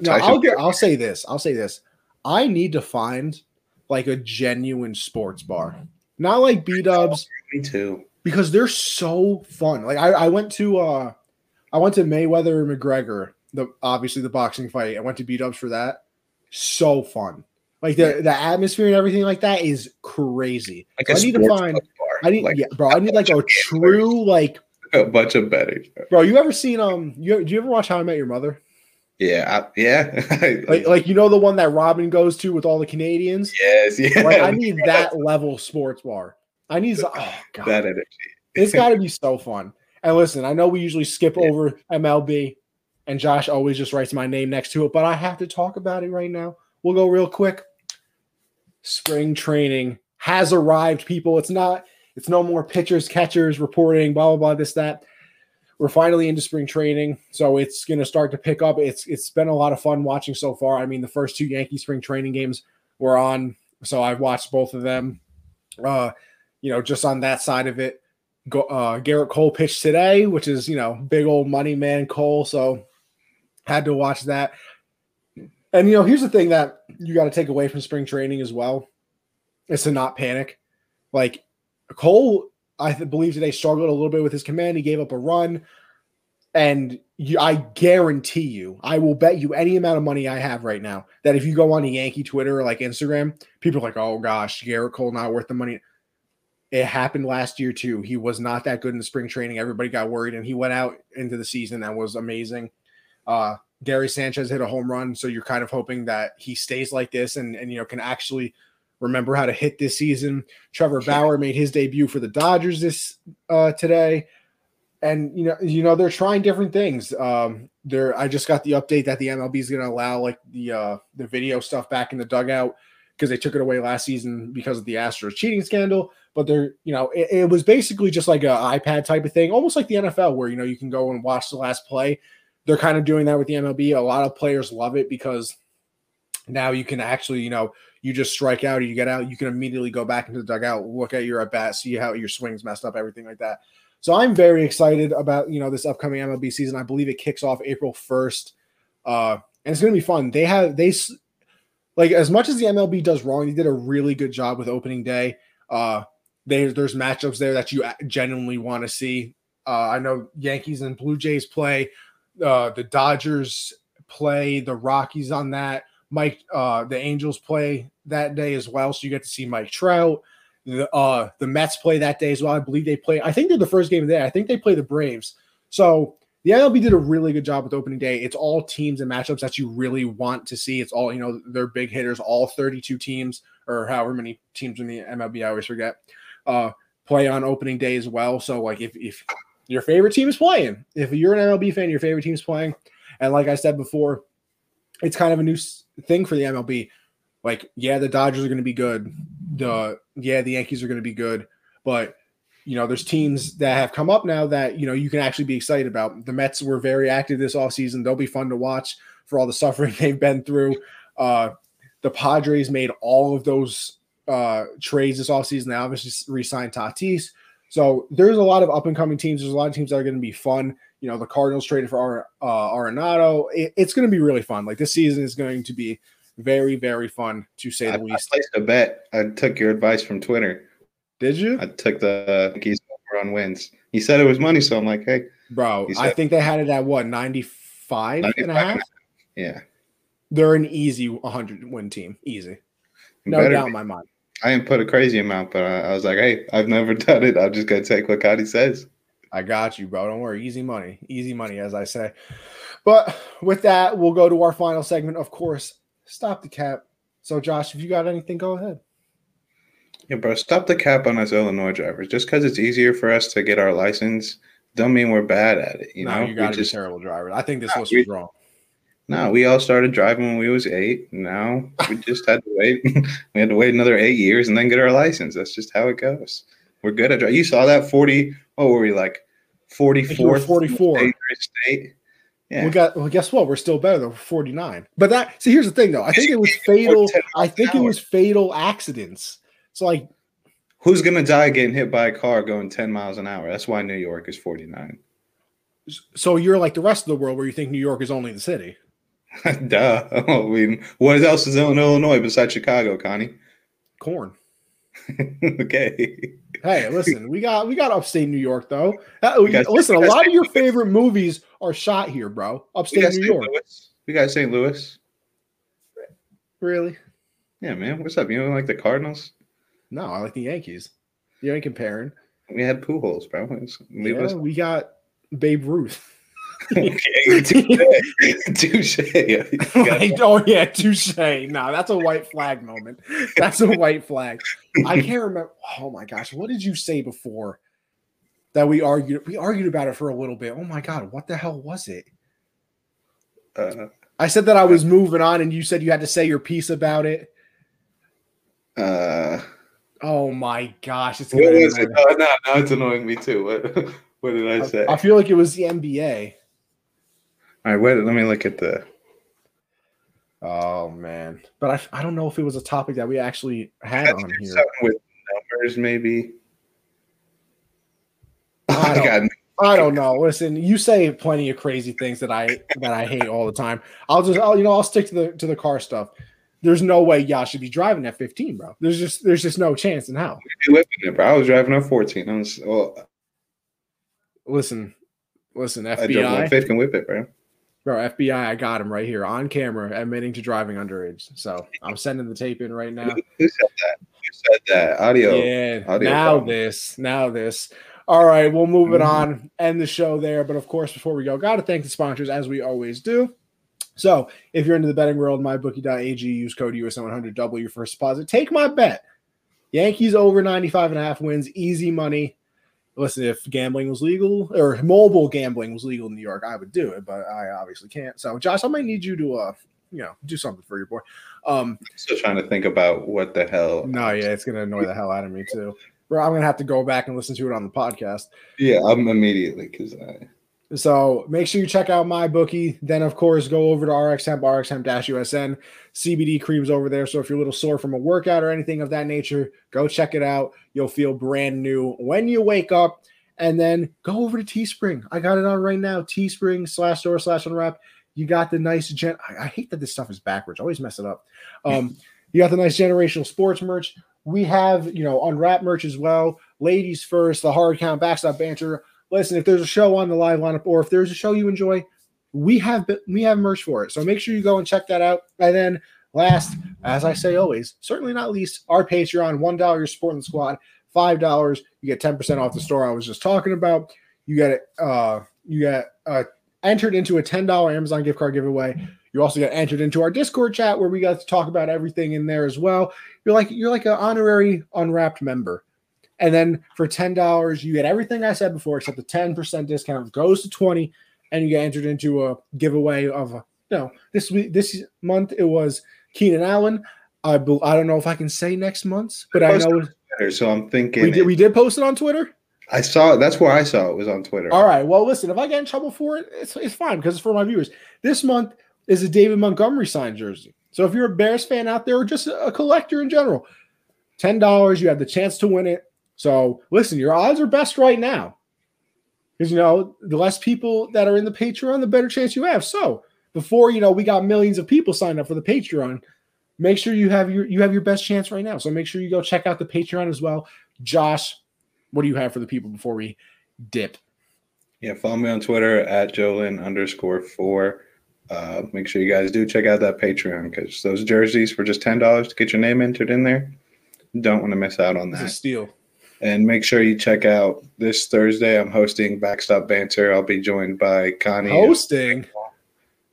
No, I'll get. I'll say this. I'll say this. I need to find like a genuine sports bar, not like B Dubs. Me too because they're so fun. Like I, I went to uh I went to Mayweather and McGregor, the obviously the boxing fight. I went to B Dubs for that. So fun. Like the, the atmosphere and everything like that is crazy. Like so I need to find I need like, yeah, bro, I need like a true like a bunch of betting. Bro, you ever seen um you do you ever watch How I Met Your Mother? Yeah, I, yeah. like, like you know the one that Robin goes to with all the Canadians. Yes, yeah. Like I need that level sports bar. I need oh god, that energy. it's got to be so fun. And listen, I know we usually skip yeah. over MLB, and Josh always just writes my name next to it, but I have to talk about it right now. We'll go real quick. Spring training has arrived, people. It's not. It's no more pitchers, catchers reporting, blah blah blah. This that. We're finally into spring training, so it's going to start to pick up. It's it's been a lot of fun watching so far. I mean, the first two Yankee spring training games were on, so I've watched both of them. Uh, you know, just on that side of it. Go, uh, Gerrit Cole pitched today, which is, you know, big old money man Cole. So had to watch that. And, you know, here's the thing that you got to take away from spring training as well is to not panic. Like Cole, I believe today struggled a little bit with his command. He gave up a run. And you, I guarantee you, I will bet you any amount of money I have right now that if you go on a Yankee Twitter or like Instagram, people are like, oh gosh, Gerrit Cole not worth the money. It happened last year too. He was not that good in the spring training. Everybody got worried, and he went out into the season That was amazing. Uh, Gary Sanchez hit a home run, so you're kind of hoping that he stays like this and and you know can actually remember how to hit this season. Trevor Bauer made his debut for the Dodgers this uh, today, and you know you know they're trying different things. Um, there, I just got the update that the MLB is going to allow like the uh, the video stuff back in the dugout because they took it away last season because of the Astros cheating scandal but they're you know it, it was basically just like an iPad type of thing, almost like the NFL, where you know you can go and watch the last play. They're kind of doing that with the MLB. A lot of players love it because now you can actually you know you just strike out, or you get out, you can immediately go back into the dugout, look at your at bat, see how your swings messed up, everything like that. So I'm very excited about you know this upcoming MLB season. I believe it kicks off April 1st, uh, and it's going to be fun. They have they like as much as the MLB does wrong, they did a really good job with opening day. Uh, there's there's matchups there that you genuinely want to see. Uh, I know Yankees and Blue Jays play. Uh, the Dodgers play the Rockies on that. Mike, uh, the Angels play that day as well, so you get to see Mike Trout. The uh, the Mets play that day as well. I believe they play. I think they're the first game of the day. I think they play the Braves. So the MLB did a really good job with opening day. It's all teams and matchups that you really want to see. It's all you know. They're big hitters. All 32 teams or however many teams in the MLB. I always forget uh, play on opening day as well. So like if if your favorite team is playing, if you're an MLB fan, your favorite team is playing, and like I said before, it's kind of a new thing for the MLB. Like yeah, the Dodgers are going to be good. The yeah, the Yankees are going to be good, but you know, there's teams that have come up now that you know you can actually be excited about. The Mets were very active this offseason. They'll be fun to watch for all the suffering they've been through. Uh, the Padres made all of those uh, trades this offseason. They obviously re-signed Tatis. So there's a lot of up and coming teams. There's a lot of teams that are going to be fun. You know, the Cardinals traded for uh, Arenado. It, it's going to be really fun. Like this season is going to be very, very fun to say I, the least. I placed a bet. I took your advice from Twitter. Did you? I took the Yankees over on wins. He said it was money, so I'm like, hey, bro. He I think they had it at what 95, and a half. yeah. They're an easy 100 win team. Easy, no Better doubt in my mind. I didn't put a crazy amount, but I, I was like, hey, I've never done it. I'm just gonna take what Cotty says. I got you, bro. Don't worry. Easy money. Easy money, as I say. But with that, we'll go to our final segment. Of course, stop the cap. So, Josh, if you got anything, go ahead. Yeah, bro, stop the cap on us Illinois drivers. Just because it's easier for us to get our license, don't mean we're bad at it. You no, know, you got to be terrible driver. I think this Nah, list we- was wrong. no. We all started driving when we was eight. Now we just had to wait. we had to wait another eight years and then get our license. That's just how it goes. We're good at driving. You saw that forty. What were we like? Forty think you were four. 44. State. Yeah. We got well. Guess what? We're still better than 49. But that see, here's the thing, though. I think it was fatal. I think it was fatal accidents. So, like, Who's gonna die getting hit by a car going ten miles an hour? That's why New York is forty nine. so you're like the rest of the world, where you think New York is only the city. Duh. I mean, what else is in Illinois besides Chicago, Connie? Corn. okay. Hey, listen, we got we got upstate New York though. Uh, we- listen, a lot of your favorite movies are shot here, bro. Upstate New St. York. Louis. We got St. Louis. Really? Yeah, man. What's up? You don't like the Cardinals? No, I like the Yankees. You ain't comparing. We had Pujols, bro. Leave Yeah, us. we got Babe Ruth. Okay, touche. Like, oh yeah, touche. No, that's a white flag moment. That's a white flag. I can't remember. Oh my gosh, what did you say before that we argued? We argued about it for a little bit. Oh my god, what the hell was it? uh, I said that I was moving on, and you said you had to say your piece about it. uh, Oh my gosh, it's what was it? Oh, no, now it's annoying me too. What, what did I say? I feel like it was the NBA. All right, wait. Let me look at the. Oh man, but I, I don't know if it was a topic that we actually had on here. something with numbers, maybe. I don't- I don't know. Listen, you say plenty of crazy things that I that I hate all the time. I'll just I'll, you know I'll stick to the to the car stuff. There's no way y'all should be driving at 15, bro. There's just there's just no chance in hell. it, bro. I was driving on 14. I was, well, Listen, listen, I drove FBI, fifth and whip it, bro. bro, FBI, I got him right here on camera admitting to driving underage. So I'm sending the tape in right now. Who who said that? Who said that? Audio. Yeah. audio now problem. this. Now this. All right, we'll move it Mhm. on. End the show there. But of course, before we go, gotta thank the sponsors as we always do. So if you're into the betting world, mybookie.ag, use code USN100, double your first deposit. Take my bet. Yankees over 95 and a half wins, easy money. Listen, if gambling was legal or mobile gambling was legal in New York, I would do it, but I obviously can't. So, Josh, I might need you to, uh, you know, do something for your boy. Um, Still trying to think about what the hell. no, yeah, it's gonna annoy the hell out of me too. Bro, I'm gonna have to go back and listen to it on the podcast. Yeah, I'm immediately because I. So make sure you check out my bookie. Then, of course, go over to RX Hemp, RX Hemp USN. CBD creams over there. So if you're a little sore from a workout or anything of that nature, go check it out. You'll feel brand new when you wake up. And then go over to Teespring. I got it on right now. Teespring slash store slash unwrap. You got the nice gen. I, I hate that this stuff is backwards. I always mess it up. Um, you got the nice generational sports merch. We have, you know, unwrap merch as well. Ladies first, the hard count, backstop banter. Listen, if there's a show on the live lineup, or if there's a show you enjoy, we have we have merch for it. So make sure you go and check that out. And then last, as I say always, certainly not least, our Patreon, one dollar you're supporting the squad, five dollars you get ten percent off the store I was just talking about. You get it. Uh, you get uh, entered into a ten dollar Amazon gift card giveaway. You also get entered into our Discord chat where we got to talk about everything in there as well. You're like you're like an honorary unwrapped member. And then for ten dollars, you get everything I said before, except the ten percent discount goes to twenty, and you get entered into a giveaway of a no. This week, this month, it was Keenan Allen. I bel- I don't know if I can say next month's, but I know Twitter, so I'm thinking. we did it- we did post it on Twitter. I saw. That's where I saw it was on Twitter. All right. Well, listen, if I get in trouble for it, it's, it's fine because it's for my viewers. This month is a David Montgomery signed jersey. So if you're a Bears fan out there or just a collector in general, $10, you have the chance to win it. So listen, your odds are best right now. Because you know, the less people that are in the Patreon, the better chance you have. So before you know, we got millions of people signed up for the Patreon. Make sure you have your you have your best chance right now. So make sure you go check out the Patreon as well. Josh, what do you have for the people before we dip? Yeah, follow me on Twitter at Jolin underscore four. Uh, make sure you guys do check out that Patreon because those jerseys for just ten dollars to get your name entered in there. Don't want to miss out on that. It's a steal. And make sure you check out this Thursday. I'm hosting Backstop Banter. I'll be joined by Connie. Hosting.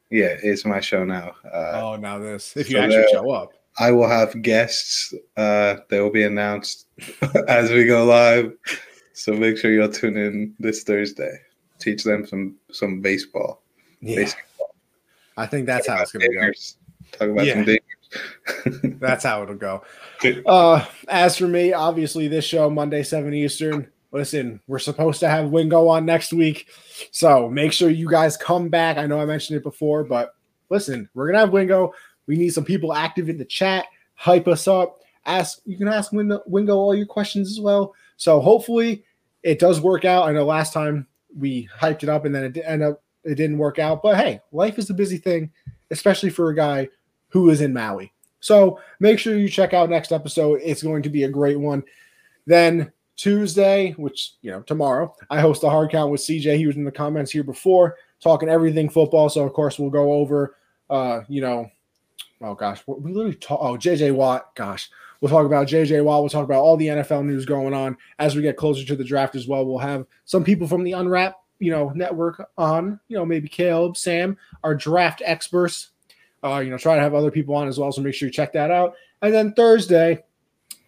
Yeah, it's my show now. Uh, oh, now this. If you so actually show up, I will have guests. Uh, they will be announced as we go live. So make sure you'll tune in this Thursday. Teach them some some baseball. Yeah. Baseball. I think that's how it's going to go. Talk about yeah. that's how it'll go. Uh, as for me, obviously this show Monday seven Eastern. Listen, we're supposed to have Wingo on next week, so make sure you guys come back. I know I mentioned it before, but listen, we're gonna have Wingo. We need some people active in the chat. Hype us up. Ask you can ask Wingo, Wingo all your questions as well. So hopefully it does work out. I know last time we hyped it up and then it ended up it didn't work out. But hey, life is a busy thing, especially for a guy who is in Maui. So make sure you check out next episode. It's going to be a great one. Then Tuesday, which you know tomorrow, I host a hard count with CJ. He was in the comments here before talking everything football. So of course we'll go over, uh, you know, oh gosh, we literally talk. Oh, JJ Watt, gosh, we'll talk about JJ Watt. We'll talk about all the NFL news going on as we get closer to the draft as well. We'll have some people from the Unwrap, you know, network on. You know, maybe Caleb, Sam, our draft experts uh, you know, try to have other people on as well. So make sure you check that out. And then Thursday,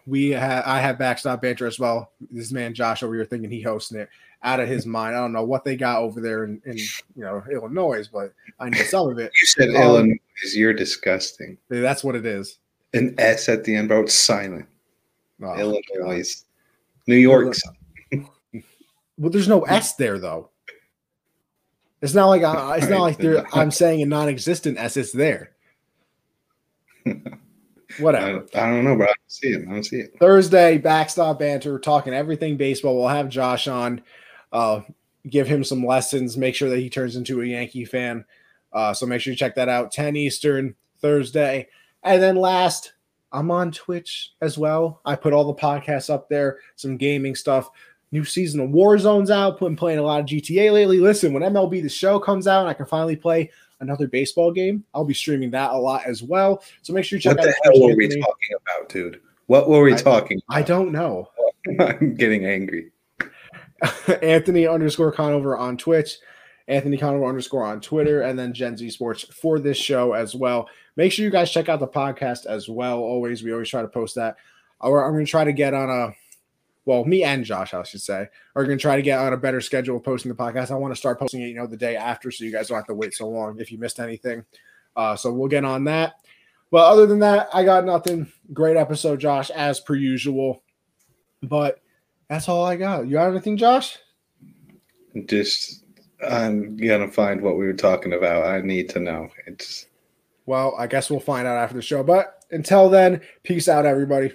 we have I have backstop banter as well. This man Josh over here thinking he hosting it out of his mind. I don't know what they got over there in, in you know Illinois, but I know some of it. You said um, Illinois. You're disgusting. That's what it is. An S at the end, bro. It's silent. Oh, Illinois, God. New York. Well, there's no S there though. It's not like I, it's not like they're, I'm saying a non-existent S. It's there. Whatever. I, I, don't know, bro. I don't see it. I don't see it. Thursday, backstop banter, talking everything baseball. We'll have Josh on, uh, give him some lessons, make sure that he turns into a Yankee fan. Uh, so make sure you check that out. 10 Eastern Thursday. And then last, I'm on Twitch as well. I put all the podcasts up there, some gaming stuff. New season of Warzone's out. Been playing a lot of GTA lately. Listen, when MLB the Show comes out and I can finally play another baseball game, I'll be streaming that a lot as well. So make sure you check what out. What the hell were we talking about, dude? What were we I, talking? About? I don't know. I'm getting angry. Anthony underscore Conover on Twitch, Anthony Conover underscore on Twitter, and then Gen Z Sports for this show as well. Make sure you guys check out the podcast as well. Always, we always try to post that. I'm going to try to get on a well, me and Josh, I should say, are going to try to get on a better schedule of posting the podcast. I want to start posting it, you know, the day after, so you guys don't have to wait so long if you missed anything. Uh, so we'll get on that. But other than that, I got nothing. Great episode, Josh, as per usual. But that's all I got. You got anything, Josh? Just I'm gonna find what we were talking about. I need to know. It's well, I guess we'll find out after the show. But until then, peace out, everybody.